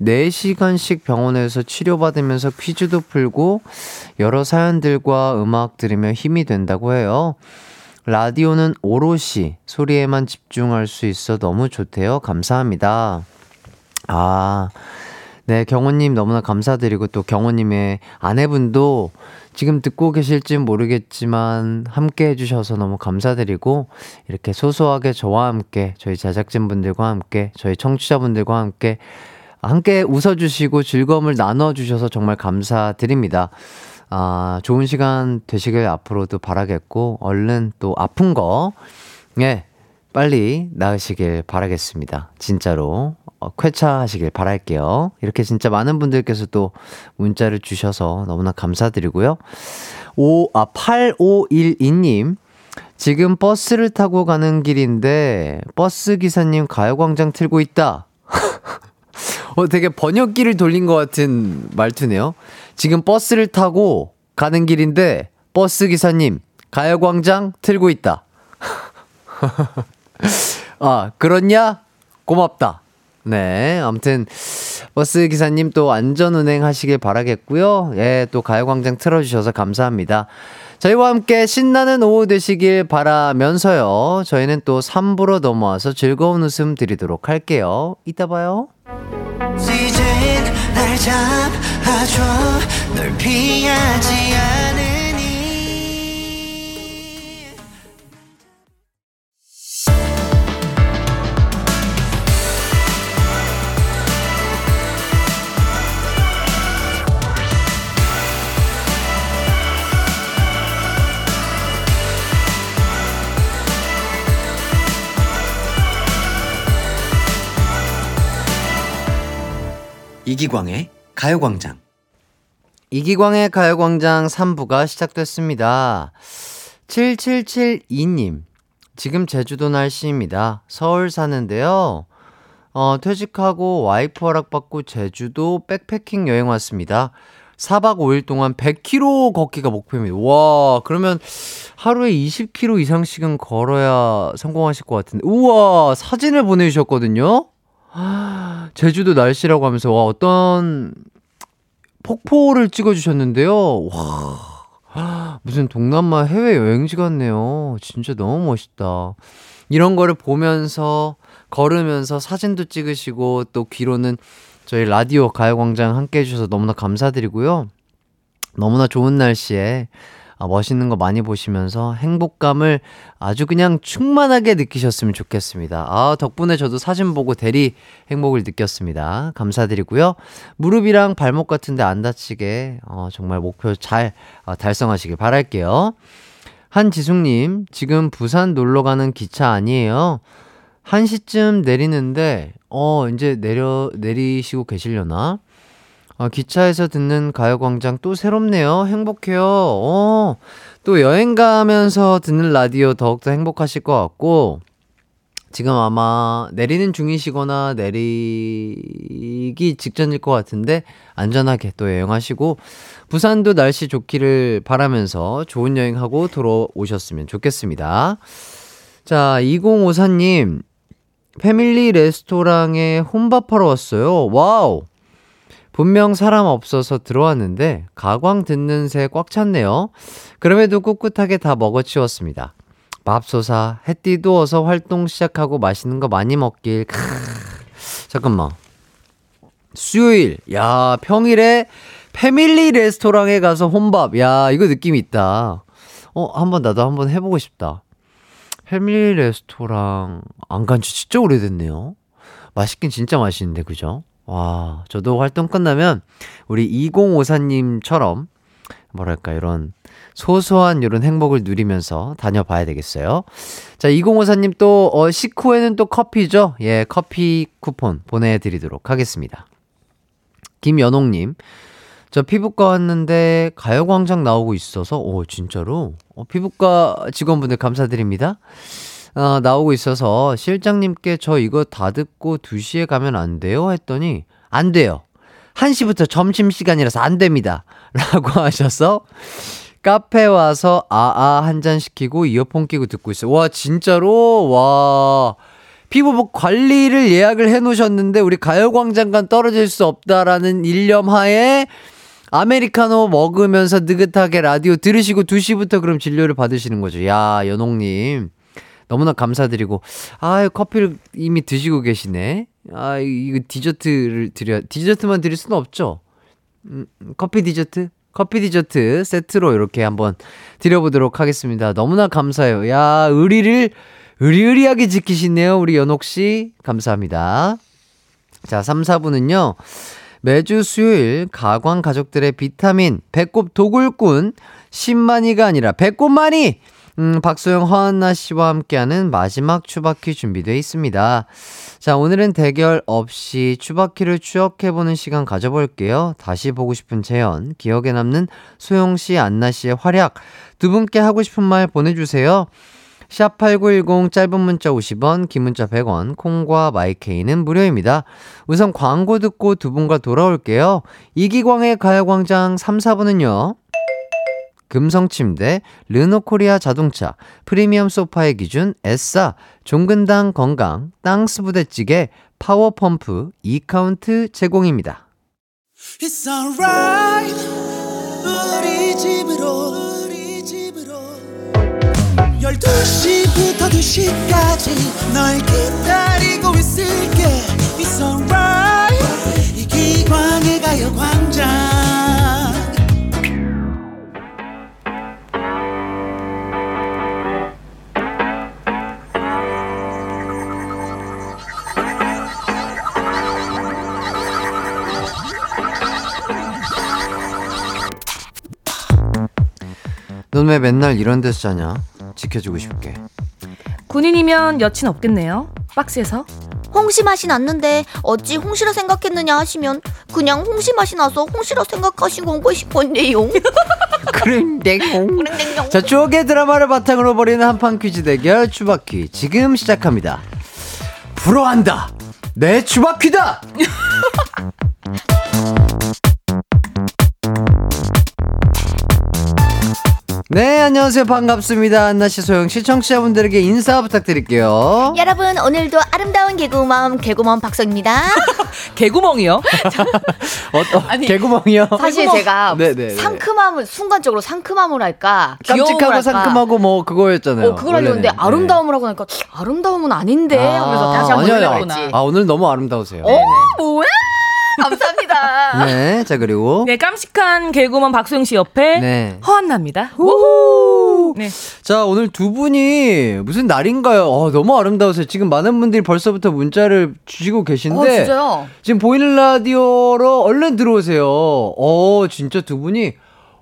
S1: 4시간씩 병원에서 치료받으면서 퀴즈도 풀고 여러 사연들과 음악 들으며 힘이 된다고 해요. 라디오는 오롯이 소리에만 집중할 수 있어 너무 좋대요. 감사합니다. 아, 네, 경호님 너무나 감사드리고 또 경호님의 아내분도 지금 듣고 계실진 모르겠지만 함께 해주셔서 너무 감사드리고 이렇게 소소하게 저와 함께 저희 제작진분들과 함께 저희 청취자분들과 함께 함께 웃어주시고 즐거움을 나눠주셔서 정말 감사드립니다. 아, 좋은 시간 되시길 앞으로도 바라겠고, 얼른 또 아픈 거, 예, 빨리 나으시길 바라겠습니다. 진짜로. 어, 쾌차하시길 바랄게요. 이렇게 진짜 많은 분들께서 또 문자를 주셔서 너무나 감사드리고요. 5, 아, 8512님. 지금 버스를 타고 가는 길인데, 버스 기사님 가요광장 틀고 있다. 어, 되게 번역기를 돌린 것 같은 말투네요. 지금 버스를 타고 가는 길인데, 버스 기사님, 가요광장 틀고 있다. 아, 그렇냐? 고맙다. 네, 아무튼, 버스 기사님 또 안전 운행 하시길 바라겠고요. 예, 또 가요광장 틀어주셔서 감사합니다. 저희와 함께 신나는 오후 되시길 바라면서요. 저희는 또 3부로 넘어와서 즐거운 웃음 드리도록 할게요. 이따 봐요.
S7: 날 잡아줘 널 피하지 않으
S1: 이기광의 가요광장. 이기광의 가요광장 3부가 시작됐습니다. 7772님, 지금 제주도 날씨입니다. 서울 사는데요. 어, 퇴직하고 와이프 허락받고 제주도 백패킹 여행 왔습니다. 4박 5일 동안 100km 걷기가 목표입니다. 와, 그러면 하루에 20km 이상씩은 걸어야 성공하실 것 같은데. 우와, 사진을 보내주셨거든요? 제주도 날씨라고 하면서, 와, 어떤 폭포를 찍어주셨는데요. 와, 무슨 동남아 해외 여행지 같네요. 진짜 너무 멋있다. 이런 거를 보면서, 걸으면서 사진도 찍으시고, 또 귀로는 저희 라디오 가요광장 함께 해주셔서 너무나 감사드리고요. 너무나 좋은 날씨에 아, 멋있는 거 많이 보시면서 행복감을 아주 그냥 충만하게 느끼셨으면 좋겠습니다. 아, 덕분에 저도 사진 보고 대리 행복을 느꼈습니다. 감사드리고요. 무릎이랑 발목 같은데 안 다치게 어, 정말 목표 잘 어, 달성하시길 바랄게요. 한지숙님, 지금 부산 놀러 가는 기차 아니에요? 1시쯤 내리는데, 어, 이제 내려, 내리시고 계시려나? 어, 기차에서 듣는 가요광장 또 새롭네요. 행복해요. 어, 또 여행 가면서 듣는 라디오 더욱더 행복하실 것 같고, 지금 아마 내리는 중이시거나 내리기 직전일 것 같은데, 안전하게 또 여행하시고, 부산도 날씨 좋기를 바라면서 좋은 여행하고 돌아오셨으면 좋겠습니다. 자, 2054님, 패밀리 레스토랑에 혼밥하러 왔어요. Wow! 분명 사람 없어서 들어왔는데 가광 듣는 새 꽉 찼네요. 그럼에도 꿋꿋하게 다 먹어치웠습니다. 밥솥아 해띠도 어서 활동 시작하고 맛있는 거 많이 먹길. 크. 잠깐만. 수요일, 야 평일에 패밀리 레스토랑에 가서 혼밥, 야 이거 느낌 있다. 어 한번 나도 한번 해보고 싶다. 패밀리 레스토랑 안 간지 진짜 오래됐네요. 맛있긴 진짜 맛있는데 그죠? 와, 저도 활동 끝나면 우리 2054님처럼 뭐랄까 이런 소소한 이런 행복을 누리면서 다녀봐야 되겠어요. 자, 2054님 또 어, 식후에는 또 커피죠? 예, 커피 쿠폰 보내드리도록 하겠습니다. 김연옥님, 저 피부과 왔는데 가요광장 나오고 있어서 오 진짜로 어, 피부과 직원분들 감사드립니다. 어, 나오고 있어서 실장님께 저 이거 다 듣고 2시에 가면 안 돼요? 했더니 안 돼요. 1시부터 점심시간이라서 안 됩니다. 라고 하셔서 카페 와서 아아 한 잔 시키고 이어폰 끼고 듣고 있어요. 와 진짜로 와 피부 관리를 예약을 해 놓으셨는데 우리 가요광장간 떨어질 수 없다라는 일념 하에 아메리카노 먹으면서 느긋하게 라디오 들으시고 2시부터 그럼 진료를 받으시는 거죠. 야 연옥님 너무나 감사드리고, 아유, 커피를 이미 드시고 계시네. 아, 이거 디저트를 드려, 디저트만 드릴 수는 없죠? 음, 커피 디저트? 커피 디저트 세트로 이렇게 한번 드려보도록 하겠습니다. 너무나 감사해요. 야, 의리를 의리의리하게 지키시네요. 우리 연옥 씨. 감사합니다. 자, 3, 4부는요. 매주 수요일 가광 가족들의 비타민 배꼽 도굴꾼 10만이가 아니라 배꼽만이 음, 박소영 허한나 씨와 함께하는 마지막 추바퀴 준비되어 있습니다. 자, 오늘은 대결 없이 추바퀴를 추억해보는 시간 가져볼게요. 다시 보고 싶은 재현, 기억에 남는 소영 씨, 안나 씨의 활약, 두 분께 하고 싶은 말 보내주세요. 샵8910 짧은 문자 50원, 긴 문자 100원, 콩과 마이케이는 무료입니다. 우선 광고 듣고 두 분과 돌아올게요. 이기광의 가요광장 3, 4부는요. 금성침대, 르노코리아 자동차, 프리미엄 소파의 기준, 에싸, 종근당 건강, 땅스 부대찌개, 파워펌프, 이카운트 제공입니다. 넌 왜 맨날 이런 데서 자냐? 지켜주고 싶게.
S8: 군인이면 여친 없겠네요. 박스에서.
S4: 홍시 맛이 났는데 어찌 홍시라 생각했느냐 하시면 그냥 홍시 맛이 나서 홍시라 생각하신 건가 싶었네요.
S1: 그런데요. 자, 추억의 드라마를 바탕으로 벌이는 한판 퀴즈 대결 추바퀴 지금 시작합니다. 불어한다. 내 추바퀴다. 네, 안녕하세요. 반갑습니다. 안나씨, 소영 씨, 청취자분들에게 인사 부탁드릴게요.
S4: 여러분 오늘도 아름다운 개구먼 개구먼 박성입니다.
S8: 개구멍이요.
S1: 어, 어, 개구멍이요?
S9: 사실 제가
S1: 네네.
S9: 상큼함을 순간적으로 상큼함을 할까
S1: 깜찍하고
S9: 할까
S1: 상큼하고 뭐 그거였잖아요.
S9: 어, 그걸 하려는데. 아름다움을 하고 나니까 아름다움은 아닌데
S1: 네.
S9: 하면서 다시 한번
S1: 아니요, 아니요. 아, 오늘 너무 아름다우세요.
S9: 어 뭐야 감사합니다
S1: 네, 자, 그리고.
S8: 네, 깜찍한 개구먼 박소영 씨 옆에
S1: 네.
S8: 허한나입니다.
S1: 우후!
S8: 네.
S1: 자, 오늘 두 분이 무슨 날인가요? 어, 너무 아름다우세요. 지금 많은 분들이 벌써부터 문자를 주시고 계신데.
S9: 어 진짜요
S1: 지금 보이는 라디오로 얼른 들어오세요. 어, 진짜 두 분이.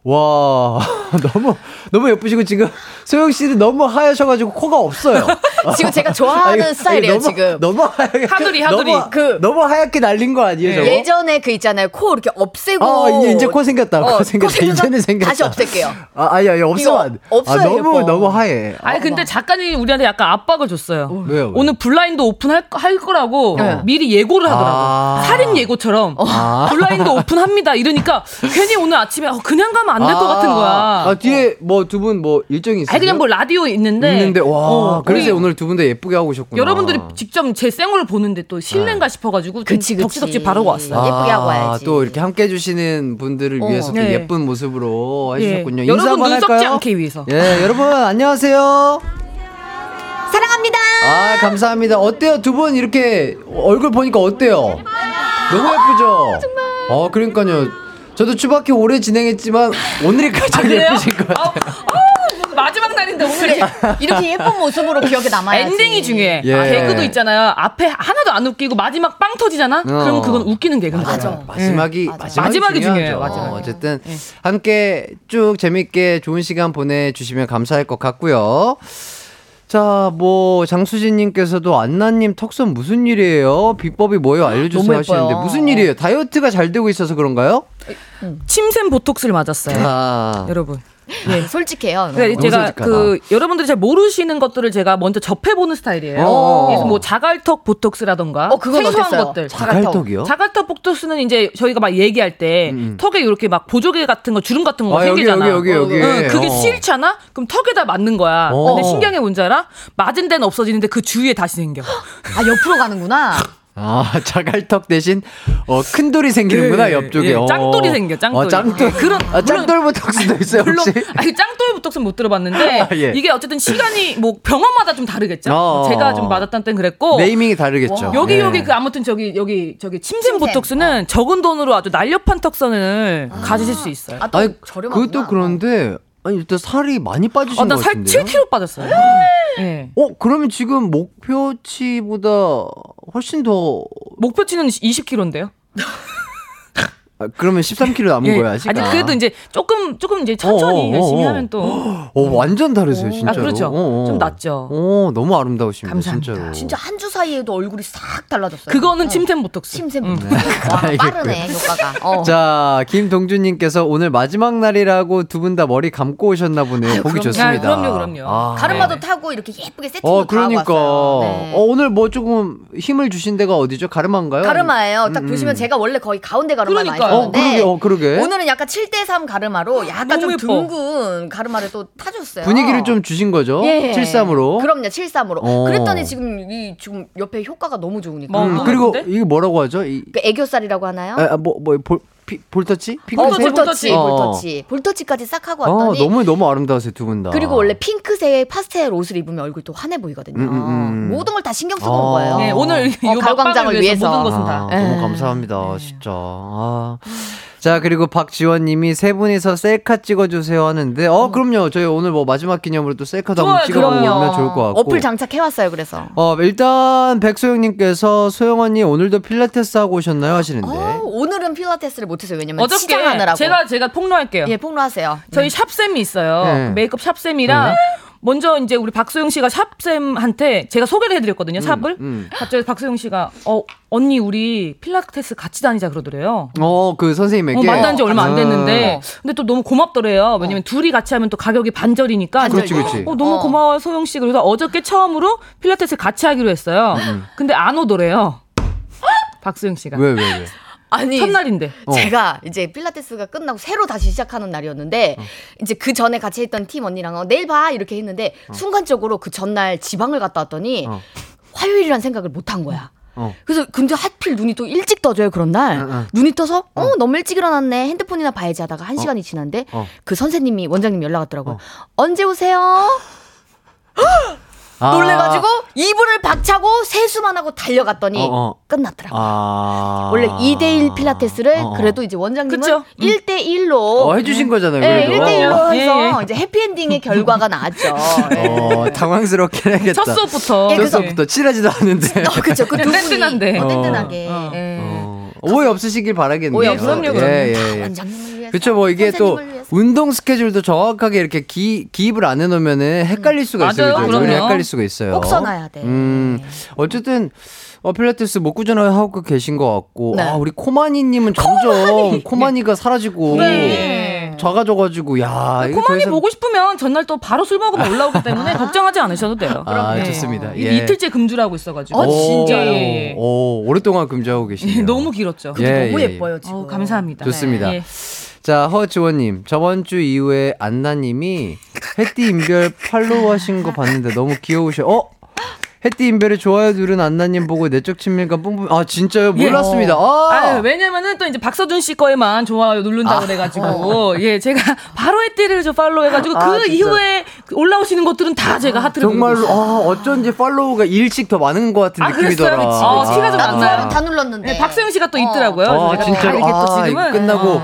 S1: 와, 너무, 너무 예쁘시고, 지금, 소영 씨는 너무 하얘셔가지고 코가 없어요.
S9: 지금 제가 좋아하는
S1: 아니,
S9: 스타일이에요
S1: 아니, 너무,
S9: 지금
S1: 너무 하얗게.
S8: 하두리, 하두리.
S1: 너무,
S9: 그-
S1: 너무 하얗게 날린 거 아니에요, 저거?
S9: 예전에 그 있잖아요 코 이렇게 없애고
S1: 아, 이제, 이제 코 생겼다.
S9: 어,
S1: 코 생겼다.
S9: 생겨서
S1: 이제는 생겼다.
S9: 다시 없앨게요
S1: 아, 아니, 아니, 없으면 안 돼.
S9: 없어야
S1: 아, 너무,
S9: 예뻐.
S1: 너무 하얘.
S8: 아니 근데 작가님이 우리한테 약간 압박을 줬어요.
S1: 왜요, 왜요?
S8: 오늘 블라인드 오픈할 할 거라고
S9: 네.
S8: 미리 예고를 하더라고.
S1: 아.
S8: 살인 예고처럼
S1: 아.
S8: 블라인드 오픈합니다. 이러니까 괜히 오늘 아침에 어, 그냥 가면 안 될 것 같은 거야.
S1: 아, 뒤에 뭐 두분뭐 일정이 있어요?
S8: 아니 그냥 뭐 라디오 있는데
S1: 있는데 와
S8: 어,
S1: 그래서
S8: 우리
S1: 오늘 두 분 다 예쁘게 하고 오셨구나.
S8: 여러분들이 직접 제 생얼을 보는데 또 실례인가 싶어가지고 좀
S9: 그치, 그치.
S8: 덕지덕지 바르고 왔어요.
S9: 아. 예쁘게 하고 와야지.
S1: 또 이렇게 함께 해주시는 분들을
S9: 어.
S1: 위해서 또
S8: 네.
S1: 예쁜 모습으로 해주셨군요.
S8: 예.
S1: 인사
S8: 여러분
S1: 한번
S8: 눈 썩지
S1: 할까요?
S8: 않게 위해서.
S1: 예, 여러분 안녕하세요.
S4: 사랑합니다.
S1: 아 감사합니다. 어때요 두 분 이렇게 얼굴 보니까 어때요? 너무 예쁘죠? 정말. 어 그러니까요. 저도 추바키 오래 진행했지만 오늘이 가장? 예쁘신 것 같아요.
S8: 마지막 날인데 오늘
S9: 이렇게 예쁜 모습으로 기억에 남아야지
S8: 엔딩이 중요해.
S1: 예.
S8: 아, 개그도 있잖아요. 앞에 하나도 안 웃기고 마지막 빵 터지잖아. 그럼 그건 웃기는 개그인.
S9: 맞아.
S1: 마지막이
S9: 맞아.
S1: 마지막이,
S8: 마지막이. 중요해요, 마지막이.
S1: 어, 어쨌든 함께 쭉 재밌게 좋은 시간 보내주시면 감사할 것 같고요. 자, 뭐 장수진님께서도 안나님 턱선 무슨 일이에요? 비법이 뭐예요? 알려주세요 하시는데. 무슨 일이에요? 다이어트가 잘 되고 있어서 그런가요?
S8: 침샘 보톡스를 맞았어요.
S1: 아,
S8: 여러분.
S9: 네, 솔직해요
S8: 네, 제가
S1: 솔직하다.
S8: 그 여러분들이 잘 모르시는 것들을 제가 먼저 접해보는 스타일이에요.
S1: 어.
S8: 그래서 뭐 자갈턱 보톡스라던가
S9: 어, 그건
S8: 생소한
S9: 어땠어요?
S8: 것들.
S1: 자갈턱이요?
S8: 자갈턱 보톡스는 이제 저희가 막 얘기할 때
S1: 음.
S8: 턱에 이렇게 막 보조개 같은 거 주름 같은 거
S1: 아,
S8: 생기잖아.
S1: 여기, 여기, 여기.
S8: 응, 그게
S1: 어.
S8: 싫잖아? 그럼 턱에다 맞는 거야.
S1: 어.
S8: 근데 게 뭔지 알아? 맞은 데는 없어지는데 그 주위에 다시 생겨.
S9: 아 옆으로 가는구나
S1: 아, 자갈턱 대신 어, 큰 돌이 생기는구나,
S8: 예,
S1: 옆쪽에.
S8: 예,
S1: 어.
S8: 짱돌이 생겨, 짱돌.
S1: 어, 짱돌.
S8: 그런-
S1: 아, 짱돌 보톡스도 있어요,
S8: 물론
S1: 혹시?
S8: 아니 짱돌 부톡스는 못 들어봤는데
S1: 아, 예.
S8: 이게 어쨌든 시간이 뭐 병원마다 좀 다르겠죠.
S1: 어.
S8: 제가 좀 맞았던 때는 그랬고
S1: 네이밍이 다르겠죠.
S8: 여기
S1: 예.
S8: 여기 그 아무튼 저기 여기 저기 침샘. 보톡스는 적은 돈으로 아주 날렵한 턱선을 가지실 수 있어요.
S9: 아, 또
S1: 아니,
S9: 저렴하구나.
S1: 그것도 그런데, 아니, 일단 살이 많이 빠지신
S8: 어,
S1: 것
S8: 나살
S1: 같은데요?
S8: 7kg 빠졌어요. 예.
S1: 어, 그러면 지금 목표치보다 훨씬 더,
S8: 목표치는 20kg인데요.
S1: 아, 그러면 13kg 남은
S8: 예.
S1: 거야, 아직?
S8: 아니 그래도 이제 조금 조금 이제 천천히
S1: 어, 어,
S8: 열심히
S1: 어.
S8: 하면 또
S1: 어, 완전 다르세요, 진짜로.
S8: 아, 그렇죠.
S1: 어, 어.
S8: 좀 낫죠.
S1: 어, 너무 아름다우십니다,
S8: 감사합니다.
S1: 진짜로.
S9: 진짜 한 주 사이에도 얼굴이 싹 달라졌어요.
S8: 그거는
S9: 어.
S8: 침샘 보톡스.
S9: 침샘.
S8: 음.
S9: 와,
S1: 알겠고요.
S9: 빠르네 효과가. 어.
S1: 자, 김동준님께서 오늘 마지막 날이라고 두 분 다 머리 감고 오셨나 보네요. 보기
S9: 그럼요.
S1: 좋습니다.
S8: 아, 그럼요, 그럼요.
S1: 아.
S9: 가르마도
S8: 네.
S9: 타고 이렇게 예쁘게 세팅도
S1: 어,
S9: 다
S1: 그러니까.
S9: 네.
S1: 어, 오늘 뭐 조금 힘을 주신 데가 어디죠? 가르마인가요?
S9: 가르마예요. 딱
S1: 음,
S9: 보시면
S1: 음.
S9: 제가 원래 거의 가운데 가르마를 많이.
S1: 어, 그러게,
S9: 썼는데
S1: 어, 그러게.
S9: 오늘은 약간 7대3 가르마로 약간 좀
S8: 예뻐.
S9: 둥근 가르마를 또 타줬어요.
S1: 분위기를 좀 주신 거죠?
S9: 예.
S1: 73으로.
S9: 그럼요, 73으로.
S1: 어.
S9: 그랬더니 지금 이 지금 옆에 효과가 너무 좋으니까.
S8: 뭐,
S1: 음,
S8: 너무
S1: 그리고? 이게 뭐라고 하죠? 이,
S9: 그 애교살이라고 하나요?
S1: 아, 뭐, 뭐, 볼, 피, 볼터치? 피
S9: 어,
S8: 볼터치,
S9: 볼터치,
S1: 어.
S9: 볼터치, 볼터치까지 싹 하고
S1: 아,
S9: 왔더니
S1: 너무, 너무 아름다우세요, 두 분 다.
S9: 그리고 원래 핑크색 파스텔 옷을 입으면 얼굴이 또 환해 보이거든요.
S1: 음, 음, 음.
S9: 모든 걸 다 신경 쓰고
S1: 아.
S9: 온 거예요.
S8: 네, 오늘 이
S9: 어, 가요광장을
S8: 막방을
S9: 위해서.
S8: 위해서 모든 것은
S1: 아,
S8: 다.
S1: 너무
S9: 에.
S1: 감사합니다, 진짜. 아. 자, 그리고 박지원 님이 세 분이서 셀카 찍어주세요 하는데, 어, 그럼요. 저희 오늘 뭐 마지막 기념으로 또 셀카도 한번
S8: 좋아요,
S1: 찍어보면
S8: 그럼요.
S1: 좋을 것 같고.
S9: 어플 장착해왔어요. 그래서.
S1: 어, 일단, 백소영 님께서 소영 언니 오늘도 필라테스 하고 오셨나요? 하시는데.
S9: 어, 오늘은 필라테스를 못했어요. 왜냐면
S8: 어저께
S9: 시장하느라고.
S8: 제가 제가 폭로할게요.
S9: 예, 폭로하세요.
S8: 저희 샵쌤이 있어요.
S1: 네.
S8: 메이크업 샵쌤이랑 먼저 이제 우리 박소영 씨가 샵쌤한테 제가 소개를 해드렸거든요. 샵을.
S1: 음.
S8: 갑자기 박소영 씨가 어 언니 우리 필라테스 같이 다니자 그러더래요.
S1: 어, 그 선생님에게.
S8: 어, 만난 지 얼마 안
S1: 아.
S8: 됐는데 근데 또 너무 고맙더래요. 왜냐면 둘이 같이 하면 또 가격이 반절이니까.
S1: 그렇지, 그렇지.
S8: 어, 너무
S9: 어.
S8: 고마워요 소영 씨. 그래서 어저께 처음으로 필라테스 같이 하기로 했어요. 근데 안 오더래요. 박소영 씨가.
S1: 왜, 왜, 왜?
S9: 아니
S8: 첫날인데.
S1: 어.
S9: 제가 이제 필라테스가 끝나고 새로 다시 시작하는 날이었는데
S1: 어.
S9: 이제 그 전에 같이 했던 팀 언니랑 어, 내일 봐 이렇게 했는데 순간적으로 그 전날 지방을 갔다 왔더니
S1: 어.
S9: 화요일이란 생각을 못 한 거야.
S1: 어.
S9: 그래서 근데 하필 눈이 또 일찍 떠져요 그런 날
S1: 응, 응.
S9: 눈이 떠서 어 너무 일찍 일어났네 핸드폰이나 봐야지 하다가 한 시간이 지났는데
S1: 어.
S9: 그 선생님이 원장님 연락 왔더라고요 언제 오세요
S1: 아.
S9: 놀래가지고 이불을 박차고 세수만 하고 달려갔더니
S1: 어, 어.
S9: 끝났더라고요
S1: 아.
S9: 원래 2대1 필라테스를
S1: 어, 어.
S9: 그래도 이제 원장님은
S8: 그쵸? 음.
S9: 1대1로
S1: 어, 해주신 거잖아요,
S9: 네,
S1: 그래도.
S9: 1대1로
S8: 예,
S9: 해서
S8: 예.
S9: 이제 해피엔딩의 결과가 나왔죠. 예.
S1: 어, 당황스럽긴 하겠다.
S8: 첫 수업부터.
S9: 예,
S1: 첫 수업부터 친하지도 않은데.
S9: 어, 그쵸. 그두 분이
S8: 든든한데.
S9: 어, 든든하게.
S8: 어.
S9: 예.
S1: 어, 오해 없으시길 바라겠네요.
S9: 오해
S8: 없어요. 그럼요, 그럼요.
S1: 예,
S9: 다
S1: 예, 예. 그쵸, 뭐 이게 또
S9: 위해서.
S1: 운동 스케줄도 정확하게 이렇게 기, 기입을 안 해놓으면은 헷갈릴 수가 있어요.
S8: 맞아요,
S1: 그죠?
S8: 그럼요.
S1: 헷갈릴 수가 있어요.
S9: 꼭 써놔야 돼.
S1: 음, 어쨌든, 어, 필라테스 뭐 꾸준히 하고 계신 것 같고,
S9: 네.
S1: 아, 우리 코마니님은 점점 코마니 가 사라지고,
S8: 네.
S1: 작아져가지고, 야, 이거 더
S8: 코마니
S1: 이상-
S8: 보고 싶으면 전날 또 바로 술 먹으면 올라오기 때문에 걱정하지 않으셔도 돼요.
S1: 아,
S8: 네.
S1: 좋습니다.
S8: 이-
S1: 예.
S8: 이틀째 금주라고 있어가지고.
S9: 어, 진짜요?
S8: 예, 예.
S1: 오, 오랫동안 금지하고 계시네요.
S8: 예, 너무 길었죠.
S1: 예,
S9: 너무
S1: 예,
S9: 예뻐요, 지금.
S8: 어, 감사합니다.
S1: 좋습니다.
S8: 예.
S1: 자, 허지원님. 저번 주 이후에 안나님이 해띠 인별 팔로우 하신 거 봤는데 너무 귀여우셔. 어? 해띠 인별에 좋아요 누른 안나님 보고 내적 친밀감 뿜뿜. 아, 진짜요?
S8: 예.
S1: 몰랐습니다. 아!
S8: 아유, 왜냐면은 또 이제 박서준 씨 거에만 좋아요 누른다고 그래가지고 예 제가 바로 해띠를 저 팔로우 해가지고
S1: 아,
S8: 그
S1: 진짜.
S8: 이후에 올라오시는 것들은 다 제가 하트를
S1: 정말로. 아, 어쩐지 팔로우가 일씩 더 많은 것 같은
S8: 아,
S1: 느낌이더라.
S8: 그랬어요? 그치, 그치. 어, 티가 좀
S9: 나도
S8: 났나요?
S9: 다, 다 눌렀는데.
S8: 네, 박소영 씨가 또
S9: 어.
S8: 있더라고요.
S1: 아, 진짜로.
S8: 다 이렇게 또
S1: 아,
S8: 지금은
S1: 끝나고.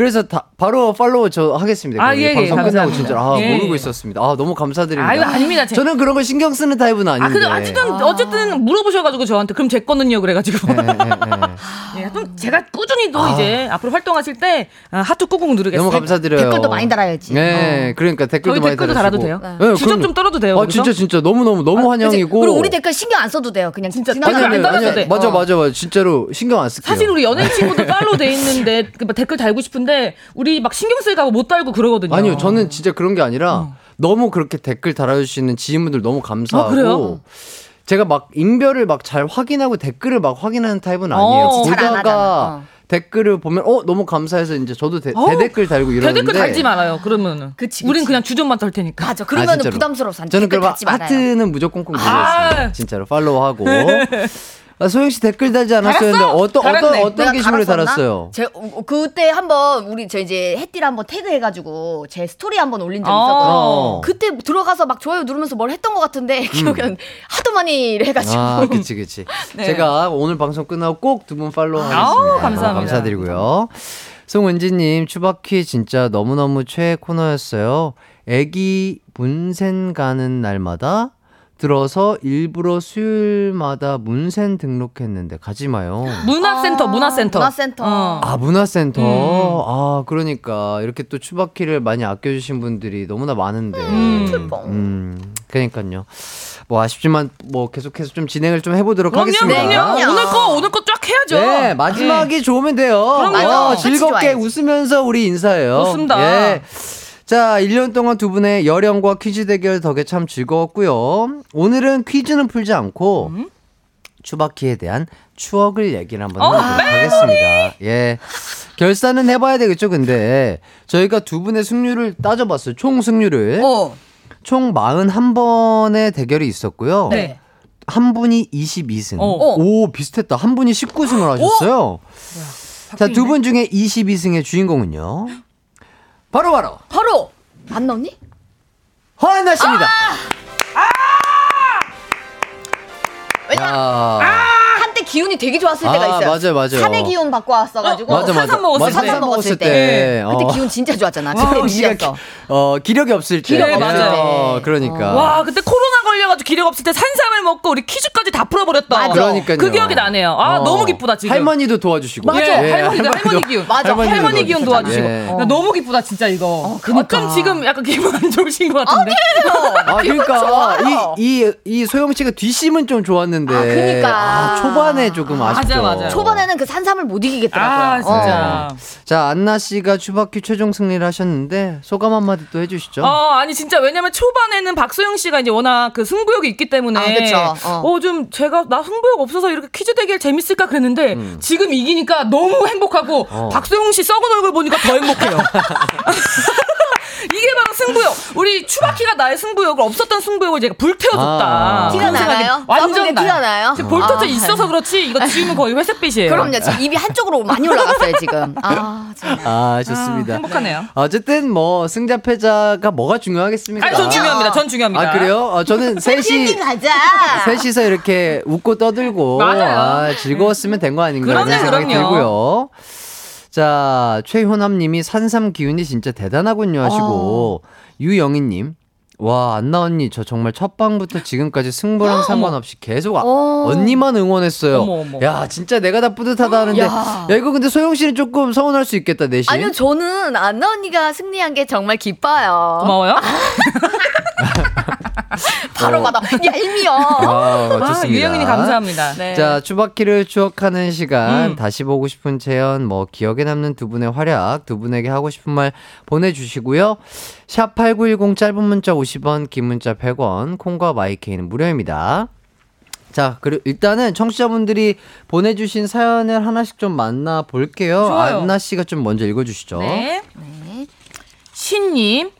S8: 어.
S1: 그래서 다, 바로 팔로우 저 하겠습니다.
S8: 아. 예, 예,
S1: 방송 끝나고
S8: 감사합니다.
S1: 진짜 아,
S8: 예,
S1: 모르고
S8: 예.
S1: 있었습니다. 아, 너무 감사드립니다.
S8: 아유, 아닙니다. 제-
S1: 저는 그런 거 신경 쓰는 타입은 아닌데.
S8: 아, 근데 어쨌든, 어쨌든 물어보셔가지고 저한테 그럼 제 거는요? 그래가지고.
S1: 예, 예, 예.
S8: 예, 좀 제가 꾸준히 또
S1: 아.
S8: 이제 앞으로 활동하실 때 아, 하트 꾹꾹 누르겠습니다.
S1: 너무 감사드려요.
S9: 댓글도 많이 달아야지.
S1: 네, 그러니까 댓글도
S8: 저희
S1: 많이
S8: 댓글도. 달아도 돼요?
S1: 네, 그럼요.
S8: 좀 떨어도 돼요,
S1: 아,
S8: 거기서?
S1: 진짜 진짜 너무 너무 너무
S9: 그치?
S1: 환영이고.
S9: 그리고 우리 댓글 신경 안 써도 돼요. 그냥 진짜 지나가면 안.
S1: 맞아
S9: 어.
S1: 맞아 맞아 진짜로 신경 안 쓸게요.
S8: 사실 우리 연예인 친구들 팔로우 돼 있는데 그막 댓글 달고 싶은데 우리 막 신경 쓸까봐 못 달고 그러거든요.
S1: 아니요, 저는 진짜 그런 게 아니라 너무 그렇게 댓글 달아주시는 지인분들 너무 감사하고.
S8: 아, 그래요?
S1: 제가 막 인별을 막 잘 확인하고 댓글을 막 확인하는 타입은 아니에요.
S8: 어.
S1: 보다가.
S9: 어.
S1: 댓글을 보면 어 너무 감사해서 이제 저도 대,
S8: 어.
S1: 댓글 달고 이러는데
S8: 대댓글 달지 말아요. 그러면은.
S9: 그치,
S8: 우린
S9: 그치.
S8: 그냥 주전만 달 테니까.
S9: 맞아. 그러면 은
S1: 진짜로.
S9: 부담스러워서
S1: 저는
S9: 댓글
S1: 그럼. 하트는 무조건 꼭 눌러주세요.
S8: 아.
S1: 진짜로 팔로우하고. 아, 소영 씨 댓글 달지
S8: 달았어?
S1: 어떤 어떤. 어떤 게시물에? 달았어요?
S9: 제 어, 그때 한번 우리 저 이제 햇띠를 한번 태그해가지고 제 스토리 한번 올린 적
S8: 어.
S9: 있었거든요. 그때 들어가서 막 좋아요 누르면서 뭘 했던 것 같은데 기억은 하도 많이 해가지고.
S1: 음. 아, 그치, 그치.
S8: 네.
S1: 제가 오늘 방송 끝나고 꼭 두 분 팔로우 하겠습니다.
S8: 아우, 감사합니다.
S1: 감사드리고요. 송은지님, 추바퀴 진짜 너무너무 최애 코너였어요. 애기 문센 가는 날마다 들어서 일부러 수요일마다 문센 등록했는데 가지 마요.
S8: 문화센터, 문화센터.
S9: 문화센터.
S8: 어.
S1: 아, 문화센터.
S8: 음.
S1: 아, 그러니까 이렇게 또 추바퀴를 많이 아껴 주신 분들이 너무나 많은데.
S8: 음.
S1: 음, 그러니까요. 뭐 아쉽지만 뭐 계속해서 좀 진행을 좀 해 보도록
S8: 그럼요,
S1: 하겠습니다.
S8: 그럼요.
S9: 그럼요.
S8: 오늘 거, 오늘 거 쫙 해야죠.
S1: 네, 마지막이 좋으면 돼요.
S9: 맞아.
S1: 어, 즐겁게. 웃으면서 우리 인사해요.
S8: 좋습니다.
S1: 예. 자, 1년 동안 두 분의 열연과 퀴즈 대결 덕에 참 즐거웠고요. 오늘은 퀴즈는 풀지 않고
S8: 음?
S1: 추바키에 대한 추억을 얘기를 한번
S8: 어,
S1: 해보도록 하겠습니다. 예. 결산은 해봐야 되겠죠, 근데. 저희가 두 분의 승률을 따져봤어요. 총 승률을.
S9: 어.
S1: 총 41번의 대결이 있었고요.
S8: 네.
S1: 한 분이 22승.
S8: 어.
S1: 오, 비슷했다. 한 분이 19승을 하셨어요. 자, 두 분 중에 22승의 주인공은요. 바로 바로
S9: 바로 안 나오니?
S1: 허한나 씨입니다.
S9: 왜냐면
S1: 야.
S9: 한때 기운이 되게 좋았을
S1: 아,
S9: 때가 있어요.
S1: 맞아요, 맞아요.
S9: 산의 기운 받고 왔어가지고.
S1: 맞아, 맞아.
S8: 산삼 먹었을
S1: 맞아,
S8: 때.
S1: 산삼 먹었을 때.
S9: 때.
S1: 어.
S9: 그때 기운 진짜 좋았잖아.
S1: 와,
S9: 그때
S1: 우리가. 기- 어, 기력이 없을 때.
S9: 기력
S8: 없을 때.
S1: 어, 그러니까.
S8: 와, 그때 코로나 걸려가지고 기력 없을 때 산삼을 먹고 우리 퀴즈까지 다 풀어버렸다.
S9: 맞아.
S1: 그러니까요.
S8: 그 기억이 나네요. 아,
S1: 어.
S8: 너무 기쁘다, 지금.
S1: 할머니도 도와주시고.
S8: 맞아.
S1: 예,
S8: 할머니도, 할머니
S1: 할머니도-
S8: 기운.
S9: 맞아.
S1: 할머니
S8: 기운 도와주시고.
S1: 예.
S8: 야, 너무 기쁘다, 진짜 이거.
S9: 그니까.
S8: 어쩜 지금 약간 기분 안 좋으신 것 같은데.
S1: 아, 그러니까
S9: 좋아요.
S1: 이, 이, 이 소영 씨가 뒷심은 좀 좋았는데.
S9: 아, 그니까.
S1: 아, 초반에 조금 아쉽죠.
S8: 맞아, 맞아.
S9: 초반에는 그 산삼을 못 이기겠더라고요.
S8: 아, 진짜.
S1: 어. 자, 안나 씨가 추바퀴 최종 승리를 하셨는데 소감 한마디 또 해주시죠.
S8: 어, 아니 진짜 왜냐면 초반에는 박소영 씨가 이제 워낙 그 승부욕이 있기 때문에
S9: 아, 그쵸. 어.
S8: 좀 제가 나 승부욕 없어서 이렇게 퀴즈 대결 재밌을까 그랬는데 지금 이기니까 너무 행복하고
S1: 음. 어.
S8: 박소영 씨 썩은 얼굴 보니까 더 행복해요. 이게 바로 승부욕. 우리 추바키가 나의 승부욕을 없었던 승부욕을 제가 불태워줬다.
S1: 아.
S9: 티가
S8: 그런 생각이
S9: 나나요?
S8: 완전 나요.
S9: 티가 나요?
S8: 지금 볼터져
S9: 아.
S8: 있어서 그렇지 이거 지우면 거의 회색빛이에요.
S9: 그럼요. 지금 입이 한쪽으로 많이 올라갔어요, 지금. 아, 정말.
S1: 아, 좋습니다.
S8: 행복하네요.
S1: 어쨌든 뭐 승자 패자가 뭐가 중요하겠습니까?
S8: 아니, 전 중요합니다. 전 중요합니다.
S1: 아, 그래요? 어, 저는 셋이
S9: 가자.
S1: 셋이서 이렇게 웃고 떠들고.
S8: 아,
S1: 즐거웠으면 된 거 아닌가
S8: 그럼요,
S1: 이런 생각이
S8: 그럼요.
S1: 들고요. 자, 최효남님이 산삼 기운이 진짜 대단하군요 하시고
S8: 어.
S1: 유영희님. 와, 안나 언니, 저 정말 첫 방부터 지금까지 승부랑 상관없이 계속 아-
S9: 어.
S1: 언니만 응원했어요.
S8: 어머, 어머.
S1: 야, 진짜 내가 다 뿌듯하다 하는데. 야,
S9: 야.
S1: 이거 근데 소영 씨는 조금 서운할 수 있겠다, 내심.
S9: 아니요, 저는 안나 언니가 승리한 게 정말 기뻐요.
S8: 고마워요.
S9: 바로
S1: 어.
S9: 받아. 얄미워.
S1: 아,
S8: 아,
S1: 좋습니다.
S8: 유영이님 감사합니다.
S9: 네.
S1: 자, 추바키를 추억하는 시간,
S8: 음.
S1: 다시 보고 싶은 재현, 뭐, 기억에 남는 두 분의 활약, 두 분에게 하고 싶은 말 보내주시고요. 샵 8910 짧은 문자 50원, 긴 문자 100원, 콩과 마이케이는 무료입니다. 자, 그리고 일단은 청취자분들이 보내주신 사연을 하나씩 좀 만나볼게요.
S8: 좋아요.
S1: 안나 씨가 좀 먼저 읽어주시죠.
S8: 네. 신님.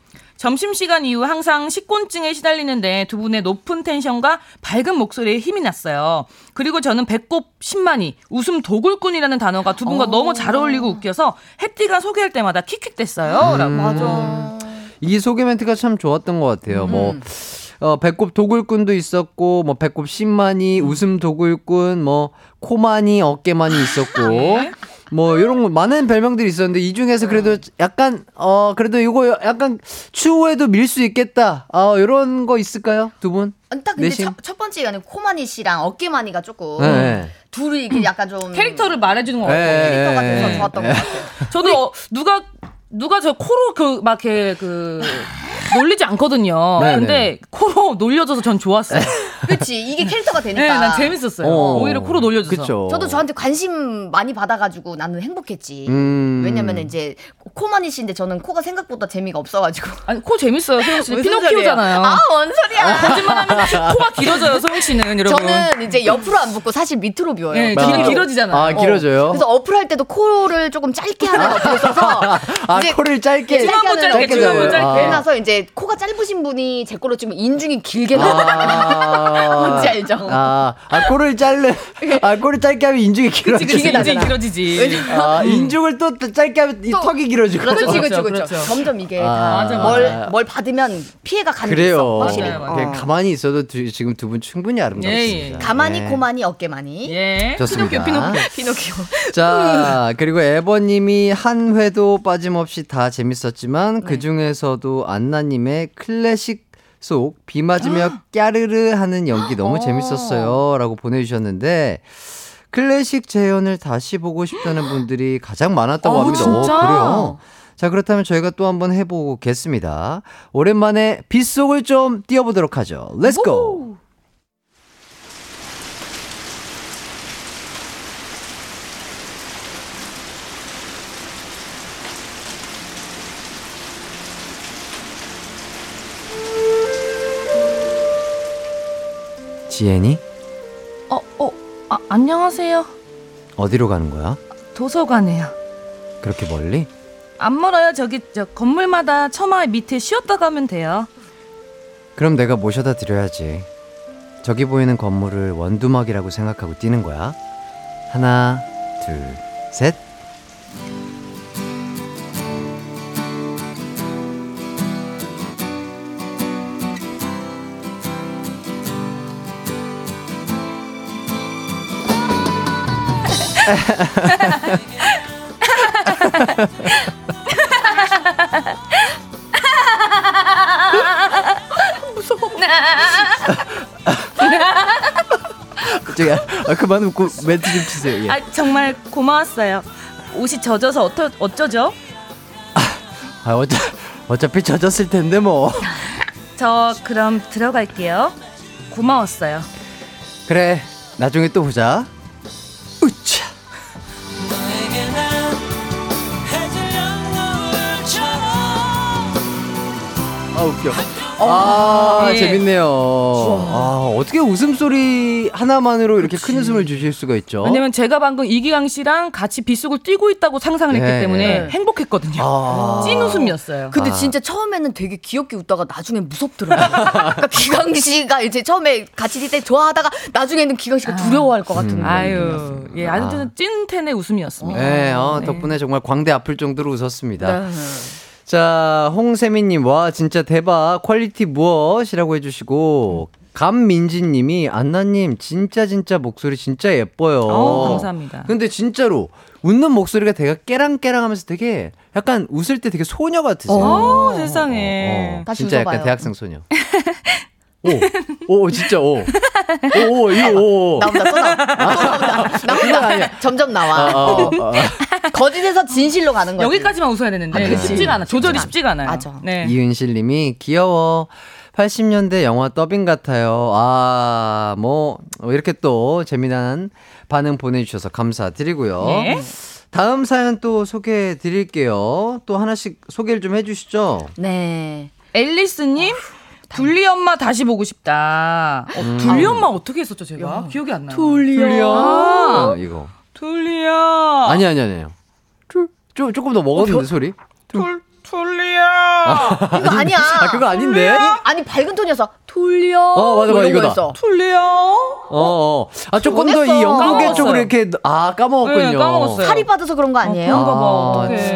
S8: 점심시간 이후 항상 식곤증에 시달리는데 두 분의 높은 텐션과 밝은 목소리에 힘이 났어요. 그리고 저는 배꼽 10만이, 웃음 도굴꾼이라는 단어가 두 분과 너무 잘 어울리고 웃겨서 해띠가 소개할 때마다 킥킥댔어요. 라고.
S9: 맞아.
S1: 이 소개 멘트가 참 좋았던 것 같아요. 뭐, 어, 배꼽 도굴꾼도 있었고, 뭐, 배꼽 신만이, 웃음 도굴꾼, 뭐, 코만이, 어깨만이 있었고,
S8: 네.
S1: 뭐, 이런 거 많은 별명들이 있었는데, 이 중에서 그래도 약간, 어, 그래도 이거 약간 추후에도 밀 수 있겠다. 어, 이런 거 있을까요? 두 분?
S9: 딱 근데? 첫, 첫 번째가 아니고 코마니 씨랑 어깨마니가 조금
S1: 네.
S9: 둘이 이게 약간 좀
S8: 캐릭터를 말해주는 것 같아요.
S1: 네.
S9: 캐릭터 같아서
S1: 네.
S9: 좋았던 것 같아요.
S8: 저도 어, 누가 누가 저 코로 그 막 이렇게 그 놀리지 않거든요.
S1: 네,
S8: 근데
S1: 네.
S8: 코로 놀려줘서 전 좋았어요.
S9: 그렇지 이게 캐릭터가 되니까.
S8: 네, 난 재밌었어요.
S1: 어.
S8: 오히려 코로 놀려줘서.
S1: 그쵸.
S9: 저도 저한테 관심 많이 받아가지고 나는 행복했지.
S1: 음.
S9: 왜냐면 이제 씨인데 저는 코가 생각보다 재미가 없어가지고.
S8: 아니 코 재밌어요. 소영 씨
S9: 무슨
S8: 피노키오잖아요.
S9: 소리야? 아, 뭔 소리야?
S8: 거짓말하면 코가 길어져요, 소영 씨는 여러분.
S9: 저는 이제 옆으로 안 붓고 사실 밑으로 비워요.
S8: 네,
S1: 아.
S8: 길이 길어지잖아요.
S1: 아, 길어져요?
S9: 그래서 어플 할 때도 코를 조금 짧게 하는 어플이 있어서
S1: 아,
S9: 이제
S1: 코를 짧게.
S9: 짧게
S8: 중간부
S9: 하는
S8: 짧게,
S9: 어플을
S8: 중간부 짧게.
S9: 해놔서 이제 코가 짧으신 분이 제 거로 찍으면 인중이 길게 나와요.
S1: 아,
S9: 뭔지 알죠?
S1: 아, 아, 코를 자르, 아, 코를 짧게 하면 인중이 길어지.
S8: 그치,
S9: 길게
S8: 인중이. 길어지지.
S1: 아, 인중을 또 짧게 하면 이
S9: 또-
S1: 턱이 길어지고.
S9: 그렇지, 그렇지,
S8: 그렇죠,
S9: 그렇죠.
S8: 그렇죠.
S9: 점점 이게
S1: 아,
S9: 뭘. 뭘 받으면 피해가 가는 게
S1: 그래요.
S9: 있어. 확실히.
S8: 맞아요, 맞아요.
S1: 그냥
S9: 어.
S1: 가만히 있어도 두- 지금 두 분 충분히 아름답습니다.
S8: 예, 예.
S9: 가만히
S1: 네.
S9: 고만히 어깨만이.
S8: 예.
S1: 좋습니다.
S8: 피노키오, 피노키오.
S9: 피노키오.
S1: 자, 그리고 에버님이 한 회도 빠짐없이 다 재밌었지만
S9: 네.
S1: 그 중에서도 안나님의 클래식 속 비 맞으며 까르르 하는 연기 너무 재밌었어요. 라고 보내주셨는데, 클래식 재현을 다시 보고 싶다는 분들이 가장 많았다고
S8: 어,
S1: 합니다.
S8: 진짜?
S1: 어, 그래요? 자, 그렇다면 저희가 또 한번 해보겠습니다. 오랜만에 빗속을 좀 띄워보도록 하죠. Let's go! 지혜니?
S8: 어, 어, 아, 안녕하세요.
S1: 어디로 가는 거야?
S8: 도서관에요.
S1: 그렇게 멀리?
S8: 안 멀어요. 저기 저 건물마다 처마 밑에 쉬었다 가면 돼요.
S1: 그럼 내가 모셔다 드려야지. 저기 보이는 건물을 원두막이라고 생각하고 뛰는 거야. 하나, 둘, 셋. 저기, 아, 그만 웃고 멘트 좀 치세요. 예.
S8: 아, 정말 고마웠어요. 옷이 젖어서 어떠, 어쩌죠?
S1: 아, 어차, 어차피 젖었을 텐데 뭐.
S8: 저 그럼 들어갈게요. 고마웠어요.
S1: 그래, 나중에 또 보자. 아 웃겨. 아
S8: 예.
S1: 재밌네요. 아 어떻게 웃음소리 하나만으로 이렇게 큰 웃음을 주실 수가 있죠?
S8: 왜냐면 제가 방금 이기광 씨랑 같이 빗속을 뛰고 있다고 상상을 했기
S1: 네,
S8: 때문에
S9: 네.
S8: 행복했거든요.
S1: 아.
S8: 찐 웃음이었어요.
S9: 근데
S1: 아.
S9: 진짜 처음에는 되게 귀엽게 웃다가 나중에 무섭더라고요. 그러니까 기광 씨가 이제 처음에 같이 뛸 때 좋아하다가 나중에는 기광 씨가 두려워할 것 같은
S1: 음.
S8: 아유, 예,
S1: 아.
S8: 아주 찐텐의 웃음이었습니다.
S1: 네, 어,
S8: 네.
S1: 덕분에 정말 광대 아플 정도로 웃었습니다.
S9: 네.
S1: 자, 홍세민님, 와, 진짜 대박. quality 무엇이라고 해주시고, 감민지님이, 안나님, 진짜 진짜 목소리 진짜 예뻐요.
S8: 어, 감사합니다.
S1: 근데 진짜로, 웃는 목소리가 되게 깨랑깨랑 하면서 되게, 약간 웃을 때 되게 소녀 같으세요.
S8: 어, 세상에.
S1: 어,
S9: 다시
S1: 진짜 약간
S9: 웃어봐요.
S1: 대학생 소녀. 오, 오, 진짜, 오. 오, 오, 이거, 오.
S9: 나온다 또 나온다 또 나온다
S1: 그건
S9: 나온다. 점점
S1: 아,
S9: 나와
S1: 어, 어, 어.
S9: 거짓에서 진실로 가는 거지
S8: 여기까지만 웃어야 되는데
S9: 아.
S8: 쉽지가 않아. 조절이
S9: 쉽지가
S8: 않아요.
S9: 맞아.
S8: 네.
S1: 이은실 님이 귀여워. 80년대 영화 더빙 같아요. 아, 뭐, 이렇게 또 재미난 반응 보내주셔서 감사드리고요.
S8: 네.
S1: 다음 사연 또 소개해 드릴게요. 또 하나씩 소개를 좀 해주시죠.
S9: 네
S8: 앨리스님, 둘리 엄마 다시 보고 싶다. 어,
S1: 음.
S8: 둘리 엄마 어떻게 했었죠, 제가? 기억이 안 나요.
S1: 돌려.
S8: 아.
S1: 이거.
S8: 둘리야.
S1: 아니, 아니, 아니에요. 조, 조금 더 먹었는데, 소리?
S8: 둘, 둘리야.
S9: 이거 아니야
S1: 아, 그거 아닌데?
S9: 아니 밝은 톤이어서 돌려
S1: 어, 맞아, 맞아, 이거다.
S9: 거였어.
S8: 둘리야.
S1: 어, 어. 아, 조금 더이
S8: 까먹었어요.
S1: 쪽으로 이렇게, 아, 까먹었군요.
S8: 네, 까먹었어요.
S9: 살이 빠져서 그런 거 아니에요?
S8: 그런가 봐.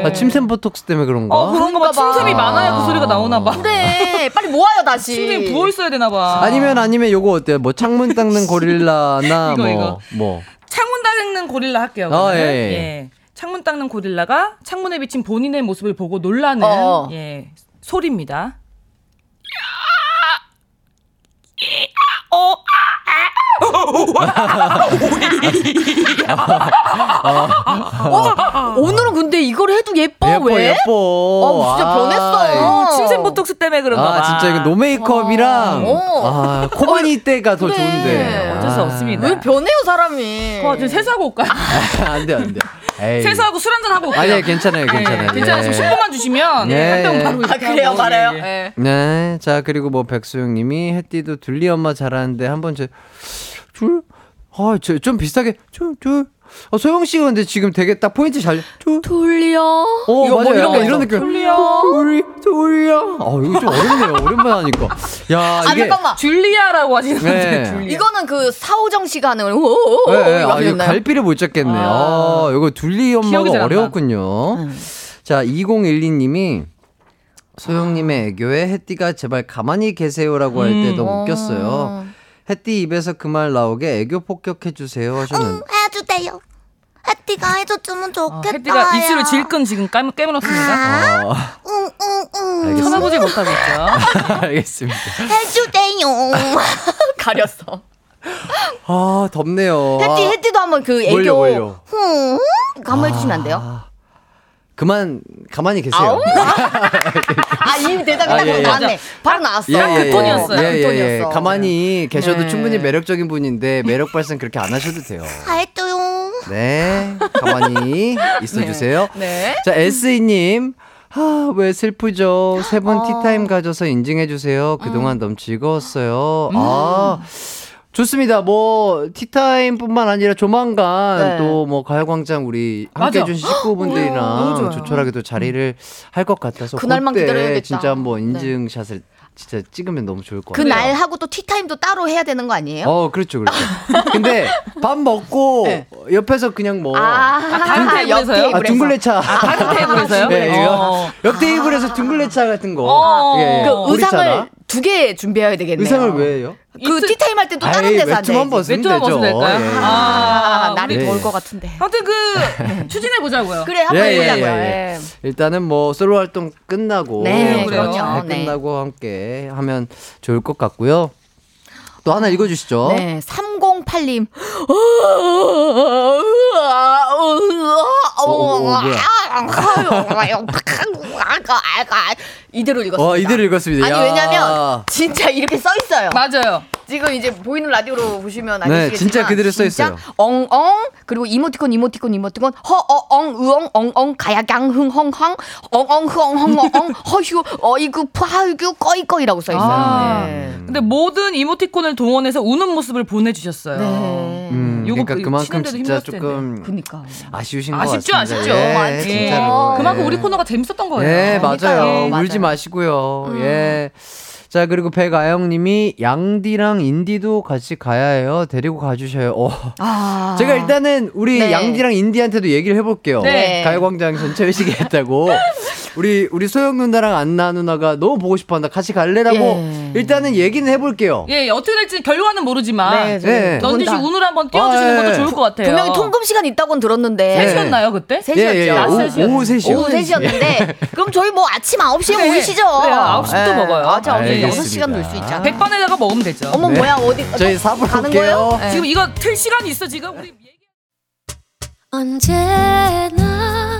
S1: 아. 아, 침샘 보톡스 때문에 그런가?
S8: 어, 그런가 봐.
S9: 그런가 봐.
S8: 침샘이 많아야 그 소리가 나오나 봐.
S9: 그래 빨리 모아요 다시
S8: 침샘이 부어 있어야 되나 봐.
S1: 아니면 아니면 요거 어때요? 뭐 창문 닦는 고릴라나
S8: 이거,
S1: 뭐
S8: 이거.
S1: 뭐.
S8: 창문 닦는 고릴라 할게요.
S1: 어. 예, 예.
S8: 예. 창문 닦는 고릴라가 창문에 비친 본인의 모습을 보고 놀라는
S9: 어.
S8: 예, 소리입니다. 어,
S9: 오늘은 근데 이걸 해도 예뻐,
S1: 예뻐
S9: 왜?
S1: 예뻐.
S9: 어, 진짜 변했어.
S8: 어, 침샘 보톡스 때문에 그런가 봐.
S1: 아 진짜 이거 노메이크업이랑
S9: 어.
S1: 아 코바니 때가 더
S9: 그래.
S1: 좋은데.
S8: 어쩔 수 없습니다.
S9: 왜 변해요 사람이?
S8: 어, 저 세수하고 올까요?
S1: 안 돼 안 돼. 에이.
S8: 세수하고 술 한잔 하고 올게요.
S1: 아니, 괜찮아요, 괜찮아요.
S8: 네, 괜찮아요.
S1: 예.
S8: 지금 10분만 주시면
S1: 예,
S8: 한병
S1: 예.
S8: 바로
S9: 아, 그래요? 말아요?
S8: 예.
S1: 네. 자, 그리고 뭐 백수영님이 햇띠도 둘리 엄마 잘하는데 한번 저, 둘? 아, 저, 좀 비슷하게, 줄, 줄. 어, 소영 씨가 근데 지금 되게 딱 포인트 잘, 줄.
S9: 돌려.
S1: 어,
S9: 이거
S1: 맞아요.
S9: 뭐 이런 거
S1: 이런. 느낌.
S8: 돌려.
S1: 돌리, 돌려. 어, 이거 좀 어렵네요. 오랜만에 하니까. 야,
S9: 아,
S1: 이게.
S9: 잠깐만.
S8: 줄리아라고 하시는
S1: 네.
S8: 줄리아.
S9: 이거는 그 사오정 씨가 하는 오오오
S1: 네, 네. 아, 이거? 갈피를 못 잡겠네. 아, 이거 둘리 엄마가. 어려웠군요. 자, 2012님이 소영님의 애교에 햇띠가 제발 가만히 계세요라고 할때
S8: 음.
S1: 너무 웃겼어요. 햇띠 입에서 그 말 나오게 애교 폭격해주세요 하셨는데.
S4: 응, 해주세요. 햇띠가 해줬으면
S8: 어,
S4: 좋겠다.
S8: 햇띠가 입술을 질끈 지금 깨물, 깨물었습니다.
S1: 아,
S4: 응, 응, 응.
S1: 알겠습니다.
S8: 쳐다보지 못하고 있죠.
S1: 알겠습니다.
S4: 해주세요.
S9: 가렸어.
S1: 아, 덥네요.
S9: 햇띠
S1: 아,
S9: 햇띠도 한번 그 애교
S1: 뭘요, 뭘요?
S9: 후 한번 해주시면 안 돼요?
S1: 아, 그만, 가만히 계세요.
S9: 아 대답이
S1: 아,
S9: 딱
S1: 예, 예.
S9: 나왔네. 바로 나왔어.
S8: 그 톤이었어요.
S1: 예,
S9: 그
S1: 예, 예.
S9: 톤이었어.
S1: 가만히 계셔도
S9: 네.
S1: 충분히 매력적인 분인데 매력 발산 그렇게 안 하셔도 돼요.
S4: 알죠요.
S1: 네, 가만히 있어주세요.
S9: 네.
S1: 자, SE님. 아, 왜 슬프죠? 세분 티타임 가져서 인증해주세요. 그동안 너무 즐거웠어요. 아, 좋습니다. 뭐, 티타임 뿐만 아니라 조만간
S9: 네.
S1: 또뭐 가요광장 우리 함께
S8: 맞아.
S1: 해주신 식구분들이랑
S8: 좋아요.
S1: 조촐하게 또 자리를 할 것 같아서.
S9: 그날만
S1: 그때
S9: 기다려야겠다.
S1: 진짜 한번 인증샷을 진짜 찍으면 너무 좋을
S9: 것그
S1: 같아요.
S9: 날 하고 또 티타임도 따로 해야 되는 거 아니에요?
S1: 어, 그렇죠, 그렇죠. 근데 밥 먹고 옆에서 그냥 뭐.
S9: 네. 아,
S8: 다른 테이블에서요?
S1: 아, 둥글레차.
S8: 다른 테이블에서요?
S1: 네,
S8: 어.
S1: 옆 테이블에서 둥글레차 같은 거.
S8: 어.
S1: 예, 예.
S9: 그. 의상을 두 개 준비해야 되겠네요.
S1: 의상을 왜 해요?
S9: 그
S8: 이틀-
S9: 티타임 할 때 또 다른 데서
S1: 외투만
S9: 앉아야지.
S1: 벗으면
S8: 외투만
S1: 되죠.
S8: 벗으면 될까요?
S1: 예.
S9: 아,
S8: 아,
S9: 날이
S1: 우리-
S9: 더울 것 같은데.
S8: 아무튼 그 추진해 보자고요.
S9: 그래 한번
S1: 예, 예,
S9: 해보자고요.
S1: 예,
S9: 예.
S1: 일단은 뭐 솔로 활동 끝나고
S9: 네,
S8: 그래요.
S1: 잘
S9: 네.
S1: 끝나고 함께 하면 좋을 것 같고요. 또 하나 읽어주시죠.
S9: 네, 308님.
S1: 어, 뭐야?
S9: 이대로 읽었습니다.
S1: 어, 이대로 읽었습니다.
S9: 아니
S1: 야.
S9: 왜냐면 진짜 이렇게 써 있어요.
S8: 맞아요.
S9: 지금 이제 보이는 라디오로 보시면
S1: 네,
S9: 아시겠지만
S1: 진짜 그대로 써 있어요.
S9: 엉엉 그리고 이모티콘 이모티콘 이모티콘 허어엉 으엉 엉엉 가야강 흥 헝헝 엉엉 흐엉헝엉 허휴 어이구 파이규 꺼이꺼이라고 써 있어요.
S8: 아.
S9: 네.
S8: 근데 모든 이모티콘을 동원해서 우는 모습을 보내주셨어요.
S9: 네.
S1: 음,
S8: 요거
S1: 그러니까
S8: 그
S1: 그만큼 진짜 조금
S9: 그니까.
S1: 아쉬우신 것
S8: 아쉽죠,
S1: 같습니다.
S8: 아쉽죠.
S1: 예,
S8: 예.
S1: 진짜로.
S8: 그만큼
S1: 예.
S8: 우리 코너가 재밌었던 거예요.
S1: 예,
S9: 그러니까요.
S1: 맞아요.
S9: 맞아요.
S1: 울지 마시고요. 예. 자, 그리고 백아영 님이 양디랑 인디도 같이 가야 해요. 데리고 가주셔요. 어.
S9: 아.
S1: 제가 일단은 우리
S9: 네.
S1: 양디랑 인디한테도 얘기를 해볼게요.
S8: 네.
S1: 가요광장 전체 회식이 했다고. 우리, 우리 소영 누나랑 안나 누나가 너무 보고 싶어 한다. 같이 갈래라고
S9: 예.
S1: 일단은 얘기는 해볼게요.
S8: 예, 어떻게 될지 결과는 모르지만
S9: 네,
S1: 네.
S8: 넌지 씨. 운을 한번 띄워주시는
S1: 아,
S8: 것도
S1: 예.
S8: 좋을 것 같아요.
S9: 분명히 통금 시간 있다고는 들었는데
S1: 네.
S8: 셋이었나요 그때?
S9: 셋이었죠.
S1: 예, 예, 예.
S8: 아,
S1: 오,
S8: 셋이요.
S1: 오후 3시요.
S9: 오후 3시였는데 그럼 저희 뭐 아침 9시에
S8: 그래.
S9: 모이시죠?
S8: 그래요. 9시부터 먹어요.
S9: 아, 자,
S1: 알겠습니다.
S9: 6시간 놀 수 있잖아.
S8: 백반에다가 먹으면 되죠.
S9: 어머
S1: 네.
S9: 뭐야 어디
S1: 저희
S9: 또
S1: 사부로
S9: 가는
S1: 올게요.
S9: 거예요? 네.
S8: 지금 이거 틀 시간이 있어 지금 우리
S10: 언제나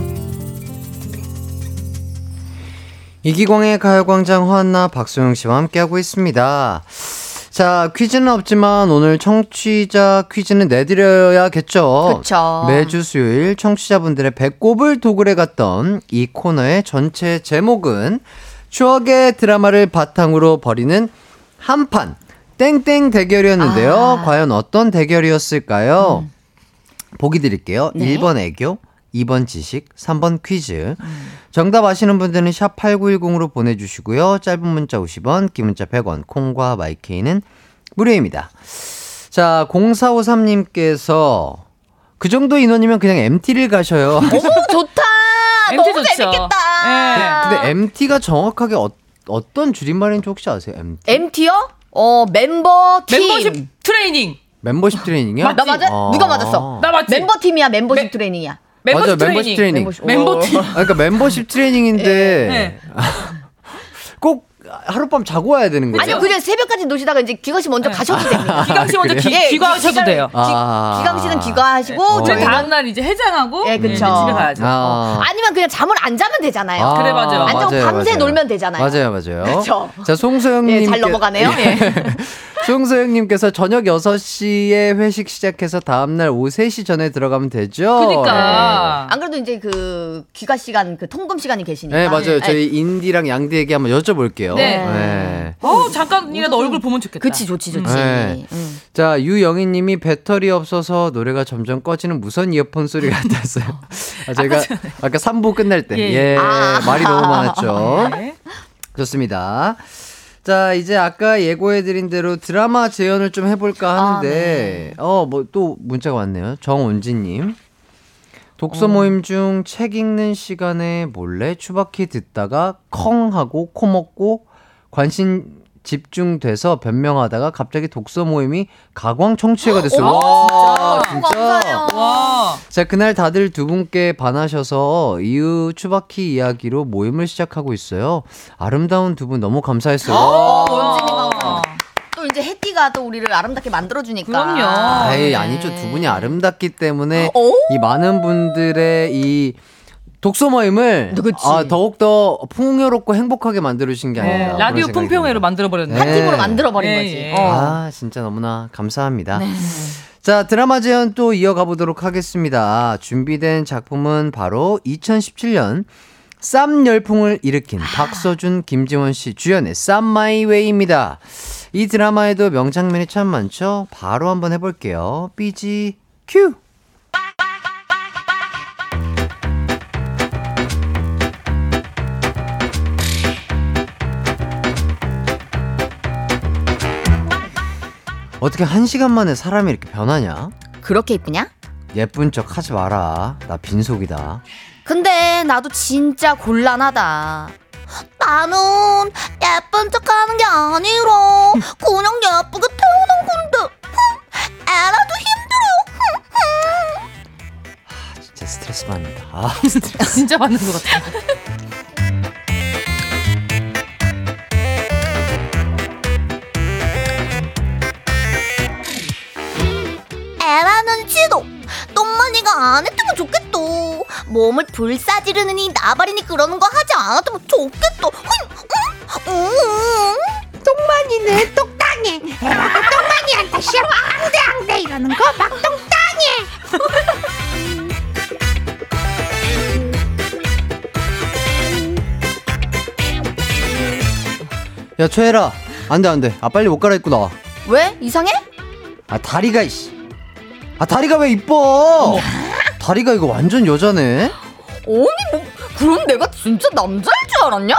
S1: 이기광의 가요광장 허한나 박소영 씨와 함께하고 있습니다. 자, 퀴즈는 없지만 오늘 청취자 퀴즈는 내드려야겠죠.
S9: 그쵸.
S1: 매주 수요일 청취자분들의 배꼽을 도굴해 갔던 이 코너의 전체 제목은 추억의 드라마를 바탕으로 벌이는 한판 땡땡 대결이었는데요.
S9: 아.
S1: 과연 어떤 대결이었을까요?
S9: 음.
S1: 보기 드릴게요.
S9: 네.
S1: 1번 애교, 2번 지식, 3번 퀴즈.
S9: 음.
S1: 정답 아시는 분들은 샵 8910으로 보내주시고요. 짧은 문자 50원, 긴 문자 100원, 콩과 마이케이는 무료입니다. 자, 0453님께서 그 정도 인원이면 그냥 MT를 가셔요.
S9: 어머 좋다.
S8: MT
S9: 너무
S8: 좋죠.
S9: 재밌겠다.
S8: 예.
S1: 근데 MT가 정확하게 어, 어떤 줄임말인지 혹시 아세요? MT?
S9: MT요? 어 멤버 팀.
S8: 멤버십 트레이닝.
S1: 멤버십 트레이닝이요?
S9: 나 맞아?
S1: 아.
S9: 누가 맞았어?
S8: 나 맞지?
S9: 멤버 팀이야 멤버십
S8: 멤-
S9: 트레이닝이야.
S8: 멤버십
S1: 맞아요, 멤버십
S8: 트레이닝.
S1: 트레이닝.
S8: 멤버 팀.
S1: 아, 그러니까 멤버십 트레이닝인데
S8: 네.
S1: 꼭 하룻밤 자고 와야 되는 거죠?
S9: 아니요, 그냥 새벽까지 노시다가 이제 기광 씨 먼저 가셔도 됩니다.
S8: 기광 씨 먼저? 귀,
S9: 예,
S8: 귀가하셔도 돼요.
S1: 아.
S9: 기광 씨는 귀가하시고
S1: 어.
S8: 저희
S9: 저희는
S8: 다음 날 이제 해장하고
S9: 예,
S8: 네,
S9: 그쵸.
S8: 이제 집에 가야죠.
S1: 아.
S9: 아니면 그냥 잠을 안 자면 되잖아요.
S1: 아,
S8: 그래, 맞아요.
S9: 안 자고
S1: 맞아요,
S9: 밤새
S1: 맞아요.
S9: 놀면 되잖아요.
S1: 맞아요, 맞아요.
S9: 그쵸.
S1: 자, 송소영 님.
S9: 예, 잘 넘어가네요. 예.
S1: 송소영님께서 저녁 6시에 회식 시작해서 다음날 오후 3시 전에 들어가면 되죠?
S8: 그러니까.
S9: 안 그래도 이제 그 귀가 시간, 그 통금 시간이 계시니까.
S1: 네, 맞아요.
S9: 예.
S1: 저희 인디랑 양디에게 한번 여쭤볼게요.
S8: 네.
S1: 네.
S8: 어 잠깐이라도 얼굴 보면 좋겠다.
S9: 그치, 좋지, 좋지.
S1: 네.
S9: 음.
S1: 자, 유영희 님이 배터리 없어서 노래가 점점 꺼지는 무선 이어폰 소리 같았어요. 아, 저희가 아까 3부 끝날 때.
S8: 예.
S1: 예.
S9: 아.
S1: 말이 너무 많았죠.
S8: 네.
S1: 좋습니다. 자, 이제 아까 예고해드린 대로 드라마 재연을 좀 해볼까 하는데, 어, 뭐 또 문자가 왔네요. 정온지님. 독서 모임 중 책 읽는 시간에 몰래 추바키 듣다가 컹 하고 코 먹고 관심 집중돼서 변명하다가 갑자기 독서 모임이 가광 청취회가 됐어요. 와, 진짜.
S9: 감사해요.
S8: 와.
S1: 자, 그날 다들 두 분께 반하셔서 이후 추바키 이야기로 모임을 시작하고 있어요. 아름다운 두 분 너무 감사했어요.
S9: 어, 또 이제 해띠가 또 우리를 아름답게 만들어주니까.
S8: 그럼요.
S1: 아이,
S9: 네.
S1: 아니죠. 두 분이 아름답기 때문에
S9: 어?
S1: 이 많은 분들의 이 독서 모임을
S9: 그치.
S1: 아, 더욱더 풍요롭고 행복하게 만들어주신 게
S8: 네,
S1: 아닌가.
S8: 라디오
S1: 그런 생각이
S8: 풍평회로
S1: 듭니다.
S8: 만들어 버렸네.
S1: 네.
S9: 팀으로 만들어버린
S8: 예,
S9: 거지.
S8: 예.
S9: 어.
S1: 아, 진짜 너무나 감사합니다.
S9: 네.
S1: 자, 드라마 재현 또 이어가 보도록 하겠습니다. 준비된 작품은 바로 2017년 쌈 열풍을 일으킨 박서준, 김지원 씨 주연의 쌈 마이웨이입니다. 이 드라마에도 명장면이 참 많죠? 바로 한번 해볼게요. BG 큐! 어떻게 한 시간 만에 사람이 이렇게 변하냐?
S9: 그렇게 이쁘냐?
S1: 예쁜 척 하지 마라. 나 빈속이다.
S9: 근데 나도 진짜 곤란하다.
S4: 나는 예쁜 척 하는 게 아니라 그냥 예쁘게 태어난 건데 흠, 애라도 힘들어
S1: 진짜 스트레스 받는다. 아,
S8: 진짜 받는 것 같아.
S4: 애라는 싫어 똥마니가 안 했으면 좋겠다 몸을 불사지르느니 나발이니 그러는 거 하지 않았으면 좋겠다 흠, 음, 음.
S11: 똥만이는 똑당해. 똥만이한테 싫어. 앙대 앙대 이러는 거 막 똥당해.
S1: 야 최혜라, 안돼 안돼. 아 빨리 옷 갈아입고 나와.
S9: 왜? 이상해?
S1: 아 다리가 이씨. 아 다리가 왜 이뻐? 다리가 이거 완전 여자네.
S9: 아니 뭐 그럼 내가 진짜 남자일 줄 알았냐?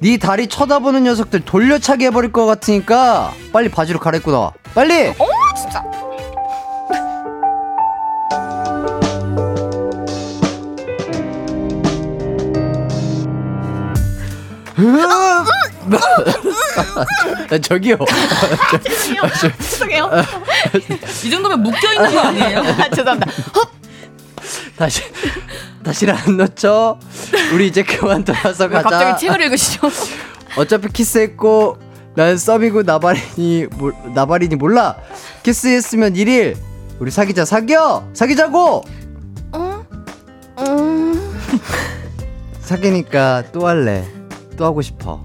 S1: 네 다리 쳐다보는 녀석들 돌려차기 해버릴 것 같으니까 빨리 바지로 갈아입고 나와. 빨리.
S9: 어머 진짜.
S1: 아, 저기요.
S9: 죄송해요.
S8: 이 정도면 묶여 있는 거 아니에요?
S9: 아, 죄송합니다.
S1: 다시 다시는 안 놓쳐. 우리 이제 그만 돌아서
S9: 왜
S1: 가자.
S9: 갑자기 책을 읽으시죠?
S1: 어차피 키스했고 난 썸이고 나발이니 몰- 나발이니 몰라. 키스했으면 1일. 우리 사귀자 사겨. 사귀자고.
S9: 음.
S1: 사귀니까 또 할래. 또 하고 싶어.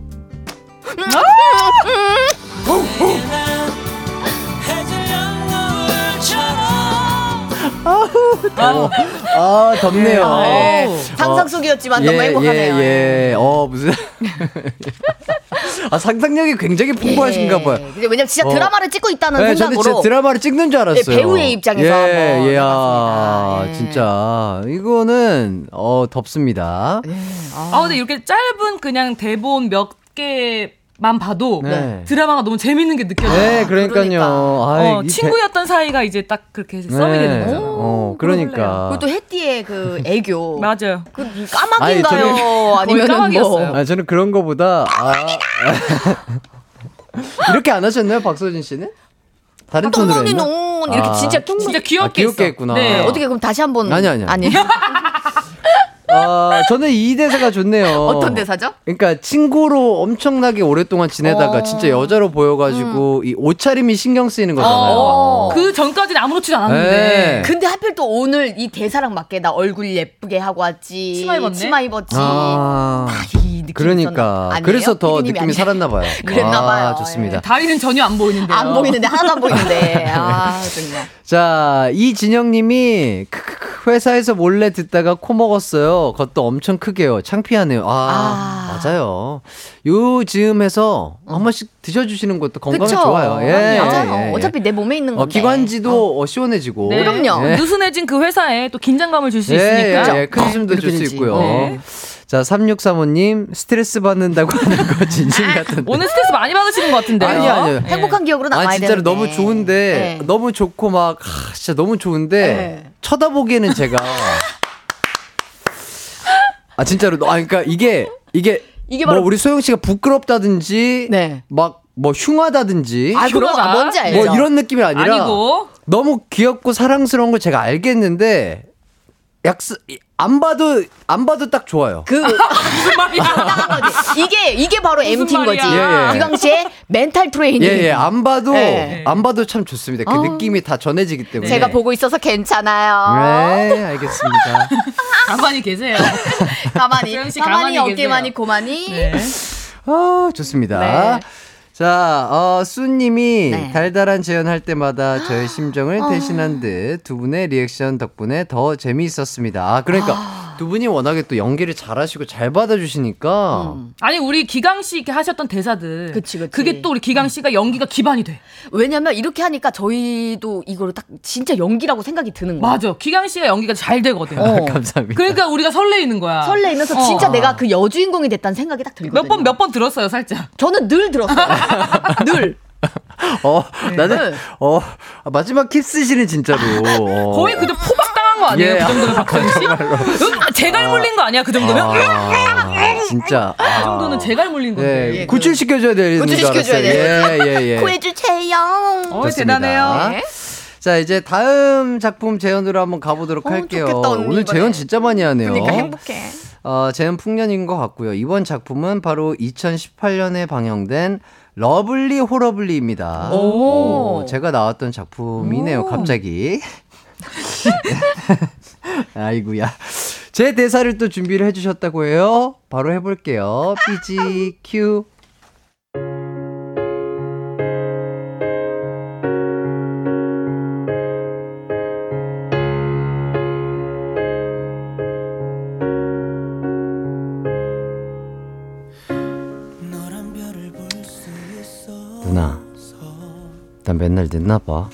S1: 더워. 아 덥네요.
S9: 네. 상상 속이었지만 너무 행복하네요.
S1: 예, 예. 어 무슨 아 상상력이 굉장히 풍부하신가 봐요.
S9: 예. 근데 왜냐면 진짜
S1: 어.
S9: 드라마를 찍고 있다는
S1: 네, 저는
S9: 생각으로
S1: 진짜 드라마를 찍는 줄 알았어요.
S9: 예, 배우의 입장에서
S1: 예,
S9: 한번
S1: 예, 아,
S9: 해봤습니다. 예.
S1: 진짜 이거는 어 덥습니다.
S8: 아 근데 이렇게 짧은 그냥 대본 몇 개 만 봐도
S1: 네.
S8: 드라마가 너무 재밌는 게 느껴져요.
S1: 네, 그러니까요. 아이,
S8: 어,
S1: 이
S8: 친구였던 사이가 이제 딱 그렇게
S1: 배-
S8: 썸이
S1: 네.
S8: 되는 거죠.
S1: 어, 그러니까.
S9: 그리고 또 해띠의 그 애교.
S8: 맞아요.
S9: 그 까마귀인가요?
S1: 아니, 저는-
S9: 아니면
S8: 까마귀였어요.
S9: 뭐.
S1: 아, 저는 그런 거보다 아, 이렇게 안 하셨나요, 박서진 씨는? 다른 톤으로 했나?
S9: 이렇게
S1: 아.
S9: 진짜
S8: 진짜 귀엽게,
S1: 아, 귀엽게
S8: 했어.
S1: 했구나.
S8: 네.
S9: 어떻게 그럼 다시 한번
S1: 아니, 아니, 아니.
S9: 아,
S1: 저는 이 대사가 좋네요.
S9: 어떤 대사죠?
S1: 그러니까 친구로 엄청나게 오랫동안 지내다가
S9: 어.
S1: 진짜 여자로 보여가지고 이 옷차림이 신경 쓰이는 거잖아요.
S9: 어.
S8: 그 전까지는 아무렇지도 않았는데.
S1: 네.
S9: 근데 하필 또 오늘 이 대사랑 맞게 나 얼굴 예쁘게 하고 왔지.
S8: 치마 입었네?
S9: 치마 입었지.
S1: 아,
S9: 이 느낌이
S1: 그러니까
S9: 있었나? 아니에요?
S1: 그래서 더 느낌이
S9: 아니에요?
S1: 살았나 봐요.
S9: 그랬나
S1: 아,
S9: 봐요.
S1: 좋습니다.
S8: 다리는 전혀 안 보이는데.
S9: 안 보이는데 하나도 안 보이는데. 아 정말.
S1: 자, 이진영님이 크크크, 회사에서 몰래 듣다가 코 먹었어요. 그것도 엄청 크게요. 창피하네요. 아,
S9: 아.
S1: 맞아요. 요 즈음에서 한 번씩 드셔주시는 것도 건강에
S9: 그쵸?
S1: 좋아요. 예,
S9: 맞아요.
S1: 예, 예.
S9: 어차피 내 몸에 있는
S1: 어,
S9: 건데.
S1: 기관지도 어, 시원해지고.
S8: 네.
S9: 그럼요.
S1: 예.
S8: 느슨해진 그 회사에 또 긴장감을 줄수
S1: 예,
S8: 있으니까.
S1: 예, 예. 큰 웃음도 줄수
S9: 그렇게 되지.
S1: 있고요.
S8: 네.
S1: 자, 3635님, 스트레스 받는다고 하는 거 진심 같은데.
S8: 오늘 스트레스 많이 받으시는 것 같은데요.
S1: 아니, 아니요.
S8: 네.
S9: 행복한 기억으로 남아야
S1: 아, 진짜로
S9: 되는데.
S1: 너무 좋은데,
S9: 네.
S1: 너무 좋고 막, 하, 진짜 너무 좋은데,
S9: 네.
S1: 쳐다보기에는 제가. 아, 진짜로. 아, 그러니까 이게, 이게,
S9: 이게
S1: 뭐
S9: 바로-
S1: 우리 소영 씨가 부끄럽다든지,
S9: 네.
S1: 막, 뭐 흉하다든지,
S9: 아, 그럼
S8: 흉하다.
S9: 아, 뭔지 알죠?
S1: 뭐 이런 느낌이 아니라,
S8: 아니고.
S1: 너무 귀엽고 사랑스러운 걸 제가 알겠는데, 약스, 안 봐도, 안 봐도 딱 좋아요.
S9: 그
S8: 무슨 말이야.
S9: 이게 이게 바로 MT인 거지.
S1: 예, 예.
S9: 기광 씨의 멘탈 트레이닝.
S1: 예, 예. 안 봐도,
S9: 네.
S1: 안 봐도 참 좋습니다. 그
S9: 어.
S1: 느낌이 다 전해지기 때문에.
S9: 제가 보고 있어서 괜찮아요.
S1: 네, 알겠습니다.
S8: 가만히 계세요.
S9: 가만히
S8: 씨
S9: 가만히,
S8: 가만히
S9: 어깨만이. 고만이.
S8: 네.
S1: 아, 좋습니다.
S9: 네.
S1: 자, 어, 수님이
S9: 네.
S1: 달달한 재연할 때마다 저의 심정을
S9: 어.
S1: 대신한 듯 두 분의 리액션 덕분에 더 재미있었습니다. 아, 그러니까 두 분이 워낙에 또 연기를 잘하시고 잘 받아주시니까.
S8: 아니 우리 기강 씨 이렇게 하셨던 대사들.
S9: 그치, 그치.
S8: 그게 또 우리 기강 씨가 연기가 기반이 돼.
S9: 왜냐면 이렇게 하니까 저희도 이거를 딱 진짜 연기라고 생각이 드는 거야.
S8: 맞아. 기강 씨가 연기가 잘 되거든.
S9: 어.
S1: 감사합니다.
S8: 그러니까 우리가 설레이는 거야.
S9: 설레이면서
S8: 어.
S9: 진짜 내가 그 여주인공이 됐다는 생각이 딱 들거든요.
S8: 몇번 몇 번 들었어요, 살짝.
S9: 저는 늘 들었어요. 늘.
S1: 어,
S9: 네.
S1: 나는, 어, 마지막 키스시는 진짜로. 어.
S8: 거의 그저 포박 아니에요?
S1: 예.
S8: 그 정도면 박선 씨? 응? 제갈 물린 거 아니야? 그 정도면?
S1: 아, 진짜.
S8: 그 정도는 재갈 물린 건데.
S1: 네, 구출 시켜줘야 되는 줄
S9: 구출 시켜줘야
S1: 알았어요. 예, 예, 예.
S4: 구해주세요.
S8: 어. 대단해요.
S9: 네.
S1: 자, 이제 다음 작품 재현으로 한번 가보도록
S9: 어,
S1: 할게요.
S9: 좋겠다, 언니,
S1: 오늘
S9: 이번에.
S1: 재현 진짜 많이 하네요.
S9: 그러니까 행복해.
S1: 어, 재현 풍년인 것 같고요. 이번 작품은 바로 2018년에 방영된 러블리 호러블리입니다.
S9: 오.
S1: 오, 제가 나왔던 작품이네요, 갑자기. 아이구야. 제 대사를 또 준비를 해주셨다고 해요. 바로 해볼게요. 삐지 큐. 누나, 나 맨날 늦나 봐.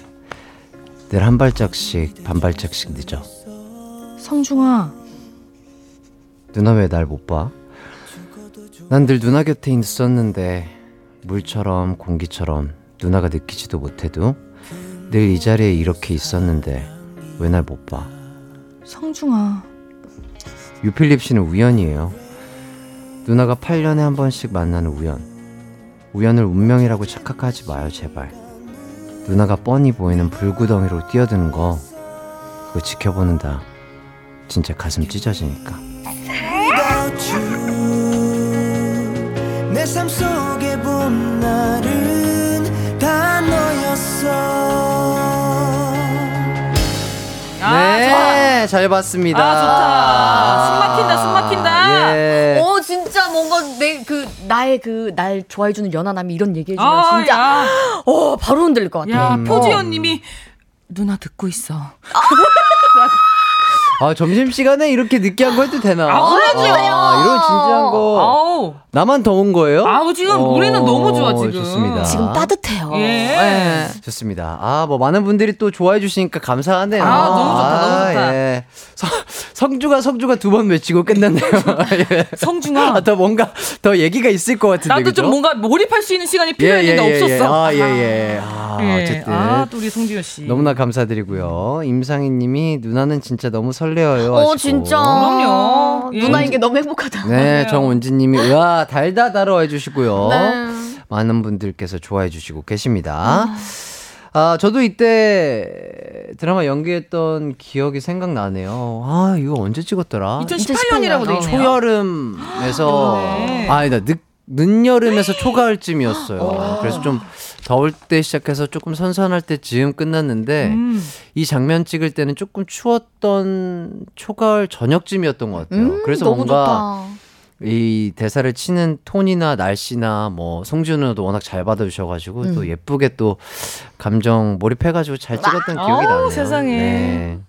S1: 늘 한 발짝씩, 반 발짝씩 늦어.
S8: 성중아.
S1: 누나 왜 날 못 봐? 난 늘 누나 곁에 있었는데 물처럼 공기처럼 누나가 느끼지도 못해도 늘 이 자리에 이렇게 있었는데 왜 날 못 봐?
S8: 성중아.
S1: 유필립 씨는 우연이에요. 누나가 8년에 한 번씩 만나는 우연. 우연을 운명이라고 착각하지 마요, 제발. 누나가 뻔히 보이는 불구덩이로 뛰어드는 거, 그거 지켜보는다. 진짜 가슴 찢어지니까.
S7: 내삶 속에 본 날은 다 너였어
S1: 네, 잘 봤습니다.
S8: 아, 좋다. 숨 막힌다, 숨 막힌다.
S1: 예.
S9: 어 내 그 나의 그 날 좋아해 주는 연하남이 이런 얘기해 주면
S8: 아,
S9: 진짜
S8: 야.
S9: 어 바로 흔들릴 것 같아.
S8: 야,
S1: 음.
S8: 표지연 님이 누나 듣고 있어.
S1: 아, 점심 시간에 이렇게 느끼한 거 해도 되나?
S8: 아, 그러죠.
S1: 아, 이런 진지한 거.
S8: 아우.
S1: 나만 더운 거예요?
S8: 아우, 지금 우리는 너무 좋아, 지금.
S1: 좋습니다.
S9: 지금 따뜻해요.
S8: 예.
S9: 예.
S1: 좋습니다. 아, 뭐 많은 분들이 또 좋아해 주시니까 감사하네요.
S8: 아, 너무 좋다, 너무 좋다.
S1: 예. 성, 성주가 성주가 두 번 외치고 끝났네요. 예.
S8: 성중아.
S1: 아, 더 뭔가 더 얘기가 있을 것 같은데.
S8: 나도
S1: 그죠?
S8: 좀 뭔가 몰입할 수 있는 시간이
S1: 예,
S8: 필요했는데
S1: 예, 예,
S8: 없었어.
S1: 예. 아, 예, 예. 아,
S8: 예.
S1: 어쨌든.
S8: 아, 또 우리 송지효 씨.
S1: 너무나 감사드리고요. 임상희 님이 누나는 진짜 너무 설레어요.
S9: 어
S1: 하시고.
S9: 진짜.
S8: 그럼요. 예.
S9: 누나인 게 너무 행복하다.
S1: 네, 정은진 님이 와, 달다다로 해 주시고요.
S9: 네.
S1: 많은 분들께서 좋아해 주시고 계십니다. 아, 저도 이때 드라마 연기했던 기억이 생각나네요. 아, 이거 언제 찍었더라?
S8: 2018년이라고 돼.
S1: 초여름에서
S8: 네.
S1: 아, 아니다. 늦 늦여름에서 초가을쯤이었어요. 그래서 좀 더울 때 시작해서 조금 선선할 때 즈음 끝났는데
S8: 음.
S1: 이 장면 찍을 때는 조금 추웠던 초가을 저녁쯤이었던 것 같아요.
S9: 음,
S1: 그래서 뭔가
S9: 좋다.
S1: 이 대사를 치는 톤이나 날씨나 뭐 송준호도 워낙 잘 받아주셔가지고
S9: 음.
S1: 또 예쁘게 또 감정 몰입해가지고 잘 찍었던 기억이 나네요.
S8: 세상에.
S1: 네.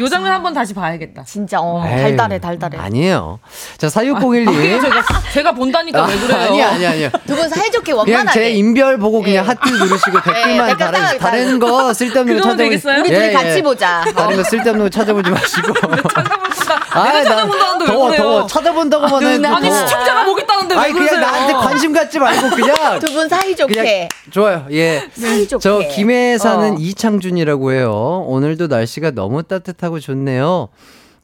S8: 요 장면 한번 다시 봐야겠다.
S9: 진짜 어,
S1: 에이,
S9: 달달해 달달해.
S1: 아니에요. 자
S8: 그게
S1: 사육공일님.
S8: 제가, 제가 본다니까 왜 그래요?
S1: 아니 아니 아니요.
S9: 두 분 사이좋게
S1: 그냥
S9: 원만하게.
S1: 제 인별 보고 그냥
S9: 예.
S1: 하트 누르시고 댓글만
S9: 댓글
S1: 다른
S9: 따라-
S1: 다른 거 쓸데없는 거 찾아보지.
S9: 우리 둘이 같이 보자.
S1: 다른 거 쓸데없는 거 찾아보지 마시고.
S8: 찾아본다. 내가
S1: 나
S8: 찾아본다는데 왜
S1: 더워
S8: 그래요?
S1: 더워 찾아본다고만 해도.
S8: 아니
S1: 더워.
S8: 시청자가 보겠다는데 왜
S1: 아니
S8: 그러세요?
S1: 그냥 나한테 관심 갖지 말고 그냥
S9: 두 분 사이좋게.
S1: 그냥 좋아요. 예.
S9: 사이좋게.
S1: 저 김해에 사는
S9: 어.
S1: 이창준이라고 해요. 오늘도 날씨가 너무 따뜻 하고 좋네요.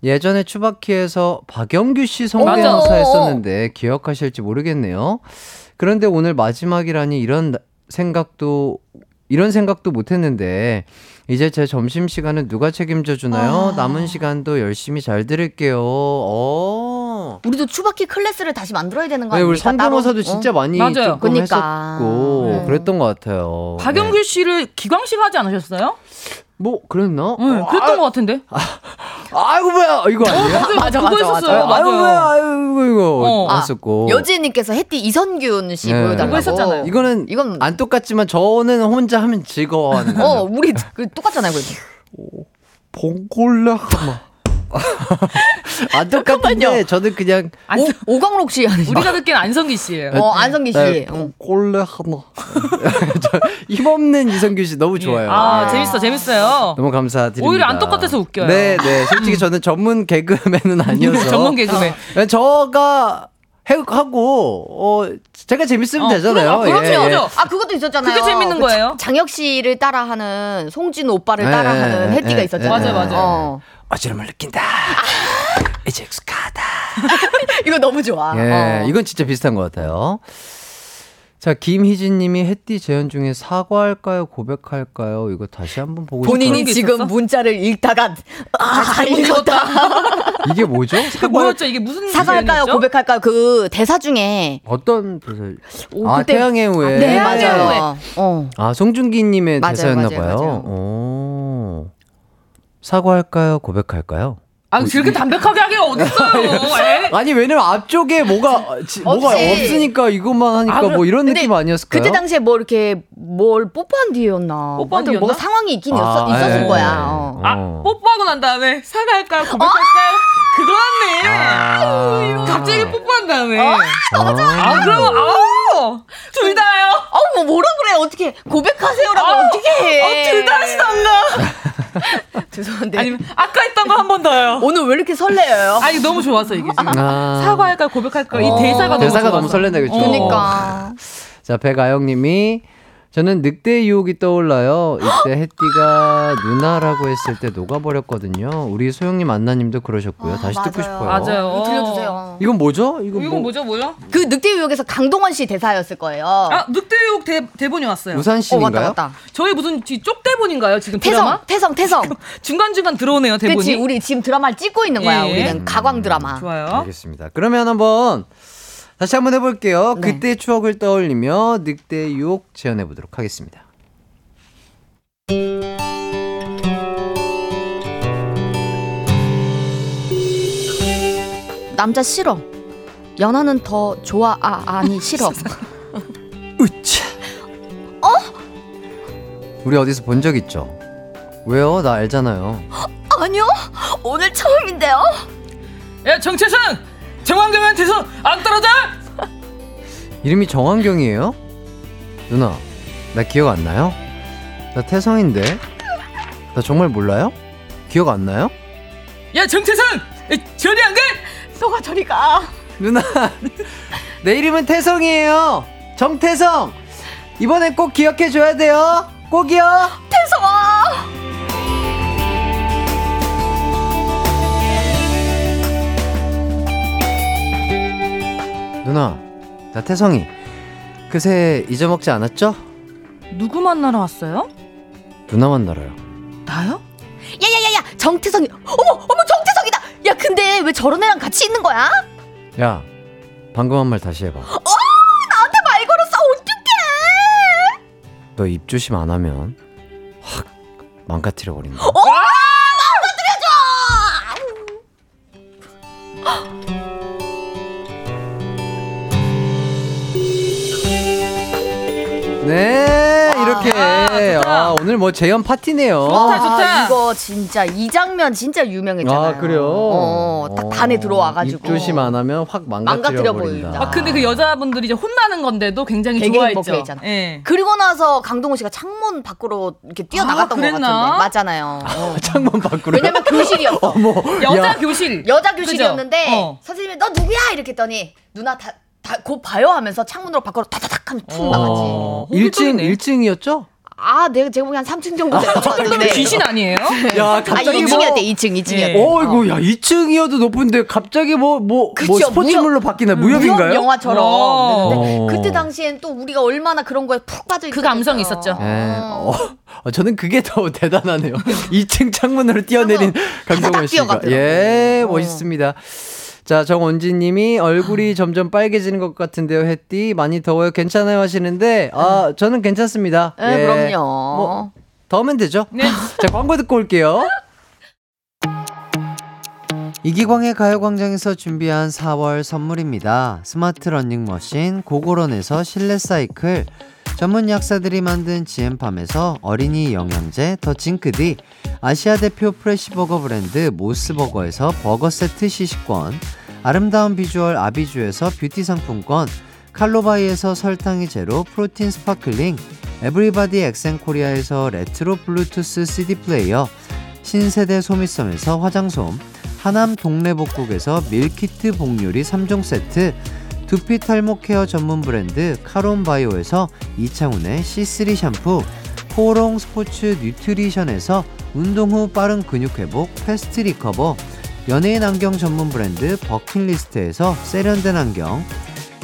S1: 예전에 추바키에서 박영규 씨. 성대모사 했었는데 기억하실지 모르겠네요. 그런데 오늘 마지막이라니 이런 나- 생각도 이런 생각도 못 했는데 이제 제 점심 시간은 누가 책임져 주나요?
S9: 아.
S1: 남은 시간도 열심히 잘 들을게요. 어.
S9: 우리도 추바키 클래스를 다시 만들어야 되는 거
S1: 네,
S9: 아닙니까?
S1: 우리 성대모사도
S9: 따로?
S1: 진짜
S9: 어?
S1: 많이
S8: 맞아요.
S9: 그러니까.
S1: 했었고
S9: 네.
S1: 그랬던 것 같아요.
S8: 박영규
S1: 네.
S8: 씨를 기광 씨가 하지 않으셨어요?
S1: 뭐 그랬나?
S8: 네, 그랬던 것 같은데.
S1: 아이고 뭐야 이거 아니야?
S9: 맞아,
S8: 그거
S9: 맞아,
S8: 했었어요.
S1: 아이고
S8: 맞아요.
S1: 뭐야 아이고 이거
S8: 어.
S9: 아,
S1: 했었고
S9: 여지님께서 햇띠 이선균 씨
S1: 네.
S9: 보여달라고.
S8: 그거 했었잖아요.
S1: 이거는
S9: 이건
S1: 안 똑같지만 저는 혼자 하면 즐거워하는
S9: 어. 우리 그 똑같잖아요. 그래도.
S1: 하마 안 똑같은데 저는 그냥
S8: 안,
S9: 오, 오광록 씨 하는.
S8: 우리가 듣기엔 안성기 씨예요.
S9: 어 안성기 씨.
S1: 네,
S9: 어.
S1: 하마 저 힘없는 이성규 씨 너무 좋아요.
S8: 아
S1: 네.
S8: 재밌어 재밌어.
S1: 너무 감사드립니다.
S8: 오히려 안 똑같아서 웃겨요.
S1: 네, 네. 솔직히 저는 전문 개그맨은 아니어서.
S8: 전문 개그맨.
S1: 어, 저가 해, 하고, 어, 제가 재밌으면
S8: 어,
S1: 되잖아요.
S8: 그럼, 그럼요,
S1: 예, 예.
S8: 그럼요.
S9: 아 그것도 있었잖아요.
S8: 그게 재밌는
S9: 그
S8: 거예요.
S9: 장혁 씨를 따라하는 송진우 오빠를
S1: 예,
S9: 따라하는
S1: 예,
S9: 있었잖아요.
S8: 예, 맞아요, 맞아요.
S9: 어.
S1: 어지럼을 느낀다. 이제 익숙하다.
S9: 이거 너무 좋아.
S1: 예,
S9: 어.
S1: 이건 진짜 비슷한 것 같아요. 자, 김희진 님이 햇띠 재현 중에 사과할까요? 고백할까요? 이거 다시 한번 보고
S9: 본인이 지금
S8: 있었어?
S9: 문자를 읽다가 아 읽었다.
S1: 이게 뭐죠?
S8: 그
S1: 사과,
S8: 뭐였죠? 이게 무슨
S9: 사과할까요? 고백할까요? 그 대사 중에
S1: 어떤 대사?
S9: 오,
S1: 아,
S9: 그때-
S1: 태양의 후예.
S9: 네
S8: 맞아요.
S9: 맞아요. 어.
S1: 아, 송중기 님의
S9: 맞아요,
S1: 대사였나
S9: 맞아요,
S1: 봐요.
S9: 맞아요.
S1: 오. 사과할까요? 고백할까요?
S8: 아 그렇게 담백하게 하기가 어딨어요? 에?
S1: 아니 왜냐면 앞쪽에 뭐가 지- 뭐가. 없으니까 이것만 하니까
S8: 아, 그럼-
S1: 뭐 이런 느낌 아니었을까요?
S9: 그때 당시에 뭐 이렇게 뭘 뽀뽀한 뒤였나?
S8: 뽀뽀한 뒤였나?
S9: 상황이 있긴 있었,
S1: 아,
S9: 있었을
S1: 예.
S9: 거야. 어.
S8: 아
S1: 어.
S8: 뽀뽀하고 난 다음에 사과할까요? 고백할까요? 그거 같네.
S1: 아.
S8: 갑자기 뽀뽀한 다음에.
S1: 아.
S8: 아 그러면 아우 둘 다요.
S9: 어우 뭐 뭐라 그래 어떻게 고백하세요라고
S8: 아,
S9: 어떻게 해?
S8: 어, 둘다 하시던가.
S9: 죄송한데
S8: 아니면 아까 했던 거 한 번 더요.
S9: 오늘 왜 이렇게 설레요?
S8: 아 이거 너무 좋아서 이게 지금
S1: 아.
S8: 사과할까 고백할까 이
S9: 어.
S8: 대사가 너무
S1: 대사가
S8: 좋아서.
S1: 너무 설렌다 그죠?
S8: 어.
S9: 그러니까
S1: 자 백아영님이 저는 늑대 유혹이 떠올라요. 이때 햇띠가 누나라고 했을 때 녹아버렸거든요. 우리 소영님 안나님도 그러셨고요.
S9: 아,
S1: 다시 듣고
S9: 맞아요.
S1: 싶어요.
S8: 맞아요.
S9: 이거 들려주세요.
S1: 이건 뭐죠? 이거
S8: 이건
S1: 뭐
S8: 뭐죠, 뭐요?
S9: 그 늑대 유혹에서 강동원 씨 대사였을 거예요.
S8: 아 늑대유혹 대, 대본이 왔어요.
S1: 우산
S9: 어
S1: 씨인가요?
S9: 맞다 맞다.
S8: 저희 무슨 뒤 쪽대본인가요 지금
S9: 태성
S8: 드라마?
S9: 태성 태성.
S8: 중간 중간 들어오네요 대본이.
S9: 그렇지 우리 지금 드라마를 찍고 있는 거야.
S8: 예.
S9: 우리는 가광 드라마.
S8: 좋아요.
S1: 알겠습니다. 그러면 한번 다시 한번 해볼게요.
S9: 네.
S1: 그때 추억을 떠올리며 늑대 유혹 재현해 보도록 하겠습니다.
S9: 남자 싫어. 연하는 더 좋아 아 아니 싫어.
S1: 으차. 어? 우리 어디서 본 적 있죠? 왜요? 나 알잖아요.
S9: 아니요 오늘 처음인데요.
S8: 야 정채승 정환경한테서 안 떨어져?
S1: 이름이 정환경이에요? 누나, 나 기억 안 나요? 나 태성인데. 나 정말 몰라요? 기억 안 나요?
S8: 야 정채승 저리 안 가?
S9: 너가 저리 가.
S1: 누나, 내 이름은 태성이에요. 정태성. 이번엔 꼭 기억해 줘야 돼요. 꼭이요.
S9: 태성아.
S1: 누나, 나 태성이. 그새 잊어먹지 않았죠?
S8: 누구 만나러 왔어요?
S1: 누나만 알아요.
S8: 나요?
S9: 야야야야 정태성이 어머 어머 정태성이다. 야 근데 왜 저런 애랑 같이 있는 거야?
S1: 야, 방금 한 말 다시 해봐.
S9: 어 나한테 말 걸었어 어떡해?
S1: 너 입 조심 안 하면 확 망가뜨려 버린다.
S9: 어
S1: 네,
S8: 아, 좋다.
S1: 아, 오늘 뭐 재연 파티네요.
S8: 좋다, 좋다.
S9: 아, 이거 진짜 이 장면 진짜 유명했잖아요.
S1: 아, 그래요?
S9: 어, 딱 반에 들어와가지고.
S1: 입 조심 안 하면 확 망가뜨려.
S9: 보인다.
S8: 아, 근데 그 여자분들이 이제 혼나는 건데도 굉장히 좋아했죠. 예.
S9: 그리고 나서 강동원 씨가 창문 밖으로 이렇게 뛰어나갔던
S8: 아,
S9: 것? 같은데 맞잖아요. 어.
S1: 창문 밖으로.
S9: 왜냐면 교실이었어.
S1: 어머,
S8: 여자
S1: 야,
S8: 교실.
S9: 여자 교실이었는데?
S8: 어.
S9: 선생님이 너 누구야 이렇게 했더니 누나 다. 다, 곧 봐요 하면서 창문으로 밖으로 타타닥 하면 툭 나갔지.
S1: 어,
S8: 홍길동이네.
S1: 1층 1층이었죠?
S9: 아, 내가 제가 보기엔 한 3층 정도 될것
S8: 그러면
S9: 같은데.
S8: 귀신 아니에요?
S1: 야,
S9: 아,
S1: 갑자기
S9: 2층이었대,
S1: 뭐
S9: 2층, 2층이었대.
S8: 예.
S1: 어이구, 야, 2층이어도 높은데 갑자기 뭐, 뭐, 뭐
S9: 그쵸,
S1: 스포츠물로 바뀌나? 무협인가요?
S9: 무협 영화처럼.
S8: 어.
S9: 그랬는데
S1: 어.
S9: 그때 당시엔 또 우리가 얼마나 그런 거에 푹 빠져
S8: 그 감성이 있었죠.
S1: 예. 어, 어, 저는 그게 더 대단하네요. 2층 창문으로 뛰어내린 강동원
S9: 타닥
S1: 씨가. 예,
S9: 어.
S1: 멋있습니다. 자, 정원지 님이 얼굴이 점점 빨개지는 것 같은데요, 햇띠. 많이 더워요. 괜찮아요 하시는데, 아, 저는 괜찮습니다.
S9: 예,
S1: 예.
S9: 그럼요.
S1: 뭐, 더우면 되죠?
S8: 네.
S1: 자, 광고 듣고 올게요. 이기광의 가요광장에서 준비한 4월 선물입니다. 스마트 러닝머신, 고고런에서 실내 사이클, 전문 약사들이 만든 지엠팜에서 어린이 영양제 더 징크디, 아시아 대표 fresh버거 브랜드 모스버거에서 버거 세트 시식권, 아름다운 비주얼 아비주에서 뷰티 상품권, 칼로바이에서 설탕이 제로 protein sparkling, 에브리바디 엑센코리아에서 레트로 블루투스 CD 플레이어, 신세대 소미섬에서 화장솜, 하남 동래복국에서 밀키트 복요리 3종 세트, 두피 탈모 케어 전문 브랜드 카론바이오에서 이창훈의 C3 샴푸, 코오롱 스포츠 뉴트리션에서 운동 후 빠른 근육 회복 패스트 리커버, 연예인 안경 전문 브랜드 버킷리스트에서 세련된 안경,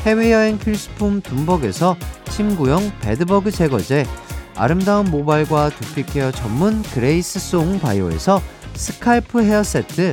S1: 해외여행 필수품 둠벅에서 침구용 bedbug 제거제, 아름다운 모발과 두피 케어 전문 그레이스 송 바이오에서 scalp hair 세트,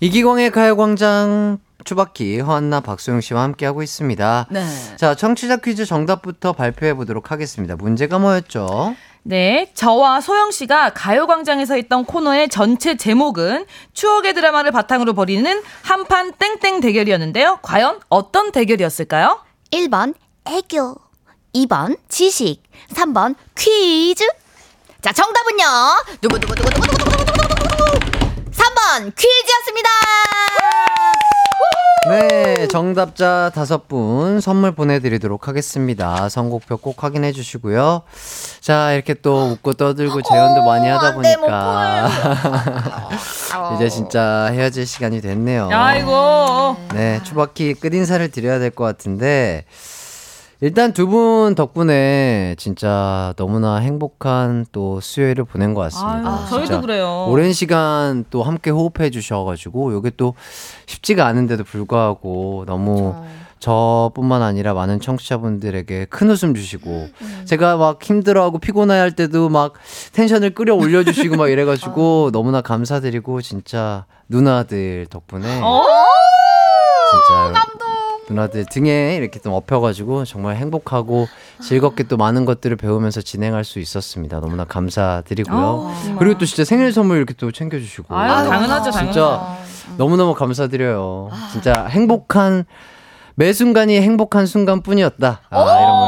S1: 이기광의 가요광장 추바키 허한나 박소영 씨와 함께하고 있습니다.
S9: 네.
S1: 자, 청취자 퀴즈 정답부터 발표해 보도록 하겠습니다. 문제가 뭐였죠?
S8: 네, 저와 소영 씨가 가요광장에서 했던 코너의 전체 제목은 추억의 드라마를 바탕으로 벌이는 한판 땡땡 대결이었는데요. 과연 어떤 대결이었을까요?
S4: 1번 애교 2번 지식 3번 퀴즈 자 정답은요 두구두구두구두구두구두구두구 3번 퀴즈였습니다
S1: 네, 정답자 다섯 분 선물 보내드리도록 하겠습니다. 선곡표 꼭 확인해 주시고요. 자, 이렇게 또 웃고 떠들고 재연도 많이 하다
S4: 안 돼, 못
S1: 보니까 이제 진짜 헤어질 시간이 됐네요.
S8: 아이고.
S1: 네, 추바키 끝인사를 드려야 될 것 같은데 일단 두 분 덕분에 진짜 너무나 행복한 또 수요일을 보낸 것 같습니다.
S8: 아유, 저희도 그래요.
S1: 오랜 시간 또 함께 호흡해 주셔가지고 이게 또 쉽지가 않은데도 불구하고 너무 저뿐만 아니라 많은 청취자분들에게 큰 웃음 주시고 제가 막 힘들어하고 피곤해 할 때도 막 텐션을 끌어 올려 주시고 막 이래 가지고 너무나 감사드리고 진짜 누나들 덕분에
S8: 어?
S1: 진짜 누나들 등에 이렇게 좀 업혀가지고 정말 행복하고 즐겁게 또 많은 것들을 배우면서 진행할 수 있었습니다. 너무나 감사드리고요. 그리고 또 진짜 생일 선물 이렇게 또 챙겨주시고.
S8: 아유, 당연하죠,
S1: 진짜
S8: 당연하죠.
S1: 너무너무 감사드려요. 진짜 행복한 매 순간이 행복한 순간뿐이었다. 아, 이런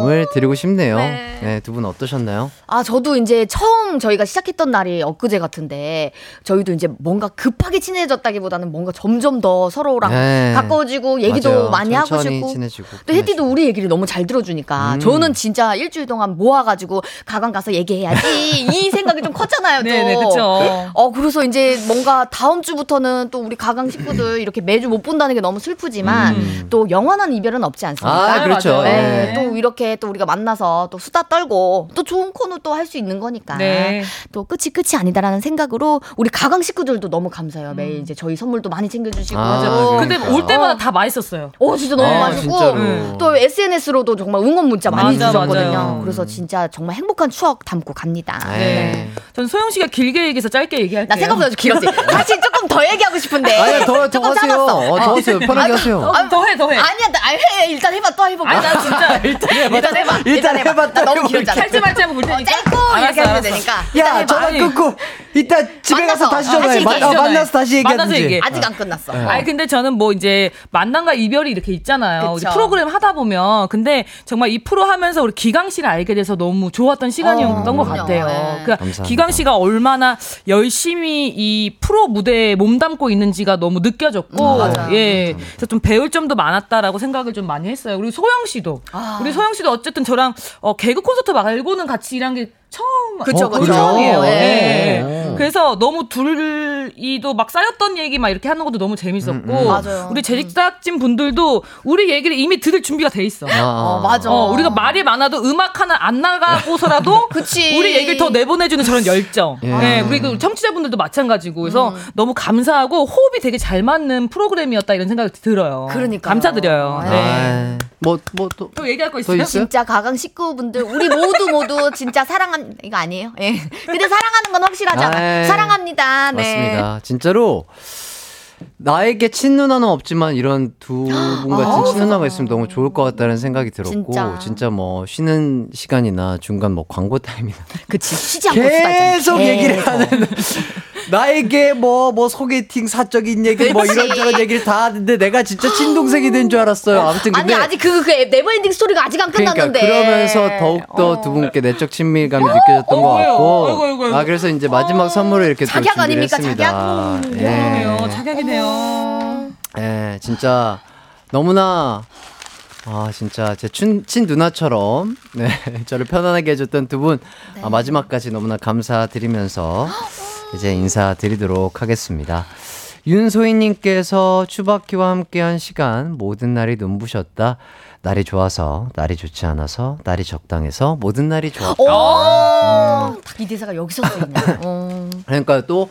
S1: 말씀을 드리고 싶네요.
S9: 네.
S1: 네, 두 분 어떠셨나요?
S9: 아, 저도 이제 처음 저희가 시작했던 날이 엊그제 같은데, 저희도 이제 뭔가 급하게 친해졌다기보다는 뭔가 점점 더 서로랑
S1: 네.
S9: 가까워지고 얘기도
S1: 맞아요.
S9: 많이 하고 싶고.
S1: 친해지고.
S9: 또 혜띠도 우리 얘기를 너무 잘 들어주니까
S1: 음.
S9: 저는 진짜 일주일 동안 모아가지고 가방 가서 얘기해야지 이 생각이 좀 컸잖아요. 또.
S8: 네네, 그쵸.
S9: 어 그래서 이제 뭔가 다음 주부터는 또 우리 가강 식구들 이렇게 매주 못 본다는 게 너무 슬프지만
S1: 음.
S9: 또 영원한 이별은 없지 않습니까?
S1: 아, 그렇죠.
S8: 맞아요.
S9: 네,
S1: 네.
S9: 또 이렇게 또 우리가 만나서 또 수다 떨고 또 좋은 코너 또 할 수 있는 거니까
S8: 네.
S9: 또 끝이 끝이 아니다라는 생각으로 우리 가강 식구들도 너무 감사해요. 매일 이제 저희 선물도 많이 챙겨주시고
S1: 아,
S8: 맞아. 근데
S1: 그러니까.
S8: 올 때마다 다 맛있었어요.
S9: 어 진짜 너무
S1: 아,
S9: 맛있고
S1: 진짜로.
S8: 음.
S9: 또 SNS로도 정말 응원 문자 많이
S8: 맞아,
S9: 주셨거든요.
S8: 맞아요.
S9: 그래서 진짜 정말 행복한 추억 담고 갑니다.
S1: 네.
S8: 전 소영 씨가 길게 얘기해서 짧게 얘기할게요.
S9: 나 생각보다 좀 길었지. 사실 조금 더 얘기하고 싶은데.
S1: 아니, 더, 더
S9: 조금
S1: 하세요.
S9: 어,
S1: 더 하세요. 편하게 하세요.
S8: 어, 더해 더 해.
S9: 아니야, 나, 아니, 해. 일단 해봐. 또 해보고.
S8: 아니, 나 진짜
S1: 일단 해봐.
S9: 일단 해봐.
S1: 일단 해봐.
S9: 나 너무 길었잖아.
S8: 찰지 말지 하고 볼 테니까.
S9: 짧고 이렇게 하면
S8: 알았어.
S9: 되니까. 일단
S1: 야,
S9: 해봐.
S1: 전화. 끊고 이따 집에 가서 다시 전화해. 어, 만나서 다시 얘기하든지.
S8: 얘기해.
S9: 아직 안 끝났어.
S1: 네.
S8: 아니 근데 저는 뭐 이제 만남과 이별이 이렇게 있잖아요. 프로그램 하다 보면 근데 정말 이 프로 하면서 우리 기강 씨를 알게 돼서 너무 좋았던 시간이었던
S9: 어,
S8: 것. 같아요.
S9: 네.
S8: 그러니까
S1: 감사합니다.
S8: 기강 씨가 얼마나 열심히 이 프로 무대에 몸담고 있는지가 너무 느껴졌고
S9: 음.
S8: 예. 그래서 좀 배울 점도 많았다라고 생각을 좀 많이 했어요. 그리고 소영 씨도
S9: 아.
S8: 우리 소영 씨도 어쨌든 저랑 어, 개그 콘서트 말고는 같이 일한 게 처음
S9: 그쵸,
S8: 어,
S9: 그쵸.
S8: 처음이에요.
S9: 예.
S8: 예.
S1: 오.
S8: 그래서 너무 둘이도 막 쌓였던 얘기 막 이렇게 하는 것도 너무 재밌었고
S1: 음, 음.
S9: 맞아요.
S8: 우리 제작진 분들도 우리 얘기를 이미 들을 준비가 돼 있어.
S1: 아,
S9: 어, 맞아.
S8: 어, 우리가 말이 많아도 음악 하나 안 나가고서라도
S9: 그치.
S8: 우리 얘기를 더 내보내주는 저런 열정.
S1: 예.
S8: 네, 우리 그 청취자분들도 마찬가지고 그래서
S9: 음.
S8: 너무 감사하고 호흡이 되게 잘 맞는 프로그램이었다 이런 생각이 들어요.
S9: 그러니까요.
S8: 감사드려요.
S9: 네.
S8: 네.
S1: 아, 뭐, 뭐, 또.
S8: 또 얘기할
S1: 거또
S8: 있어요?
S1: 있어요?
S9: 진짜 가강 식구분들 우리 모두 모두 진짜 사랑 한 이거 아니에요? 예. 근데 사랑하는 건 확실하잖아.
S1: 아이,
S9: 사랑합니다. 네.
S1: 맞습니다. 진짜로 나에게 친누나는 없지만 이런 두 분 같은 친누나가 있으면 너무 좋을 것 같다는 생각이 들었고
S9: 진짜.
S1: 진짜, 뭐 쉬는 시간이나 중간 뭐 광고 타임이나
S9: 그치. 쉬지 않고
S1: 계속. 얘기를. 하는 나에게 뭐 뭐 소개팅 사적인 얘기 뭐. 이런저런 얘기를 다 하는데 내가 진짜 친동생이 된 줄 알았어요. 아무튼 근데
S9: 아니 아직 그, 그 never ending story가 아직 안
S1: 그러니까
S9: 끝났는데.
S1: 그러면서 더욱더
S9: 어.
S1: 두 분께 내적 친밀감이 느껴졌던 것
S8: 어이구요.
S1: 같고
S8: 아이고, 아이고, 아이고.
S1: 아 그래서 이제 마지막 선물을 이렇게 준비를
S9: 아닙니까,
S1: 했습니다.
S8: 그러네요.
S1: 예.
S8: 착약이네요.
S1: 예, 진짜 너무나 아 진짜 제 친, 친 누나처럼 네 저를 편안하게 해줬던 두분
S9: 네.
S1: 아, 마지막까지 너무나 감사드리면서 이제 인사드리도록 하겠습니다. 윤소희님께서 추바키와 함께한 시간 모든 날이 눈부셨다. 날이 좋아서 날이 좋지 않아서 날이 적당해서 모든 날이 좋았다.
S9: 오. 딱이 대사가 여기서 쓰이네. 어.
S1: 그러니까 또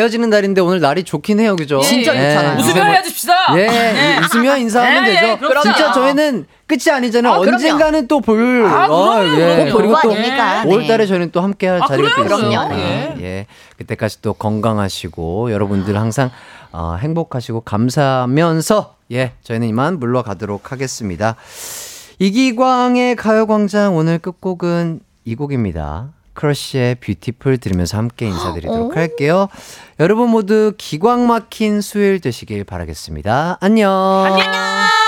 S1: 헤어지는 날인데 오늘 날이 좋긴 해요, 그죠?
S9: 진짜 좋잖아요.
S1: 네.
S8: 웃으며 헤어집시다.
S1: 예,
S8: 네.
S1: 웃으며 인사하면
S8: 예, 예,
S1: 되죠.
S8: 그럼요.
S1: 진짜 저희는 끝이 아니잖아요.
S9: 아.
S1: 언젠가는 또 볼.
S8: 아, 그럼요, 그럼요.
S1: 그리고
S9: 볼또거 아닙니까? 네.
S1: 5월 달에 저희는 또 함께 할
S8: 아,
S1: 자리가 또? 있으니까. 예.
S8: 예.
S1: 그때까지 또 건강하시고 여러분들 항상 어, 행복하시고 감사하면서 예, 저희는 이만 물러가도록 하겠습니다. 이기광의 가요광장 오늘 끝곡은 이 곡입니다. 크러쉬의 Beautiful 들으면서 함께 인사드리도록 할게요. 여러분 모두 기광 막힌 수요일 되시길 바라겠습니다. 안녕.
S8: 안녕.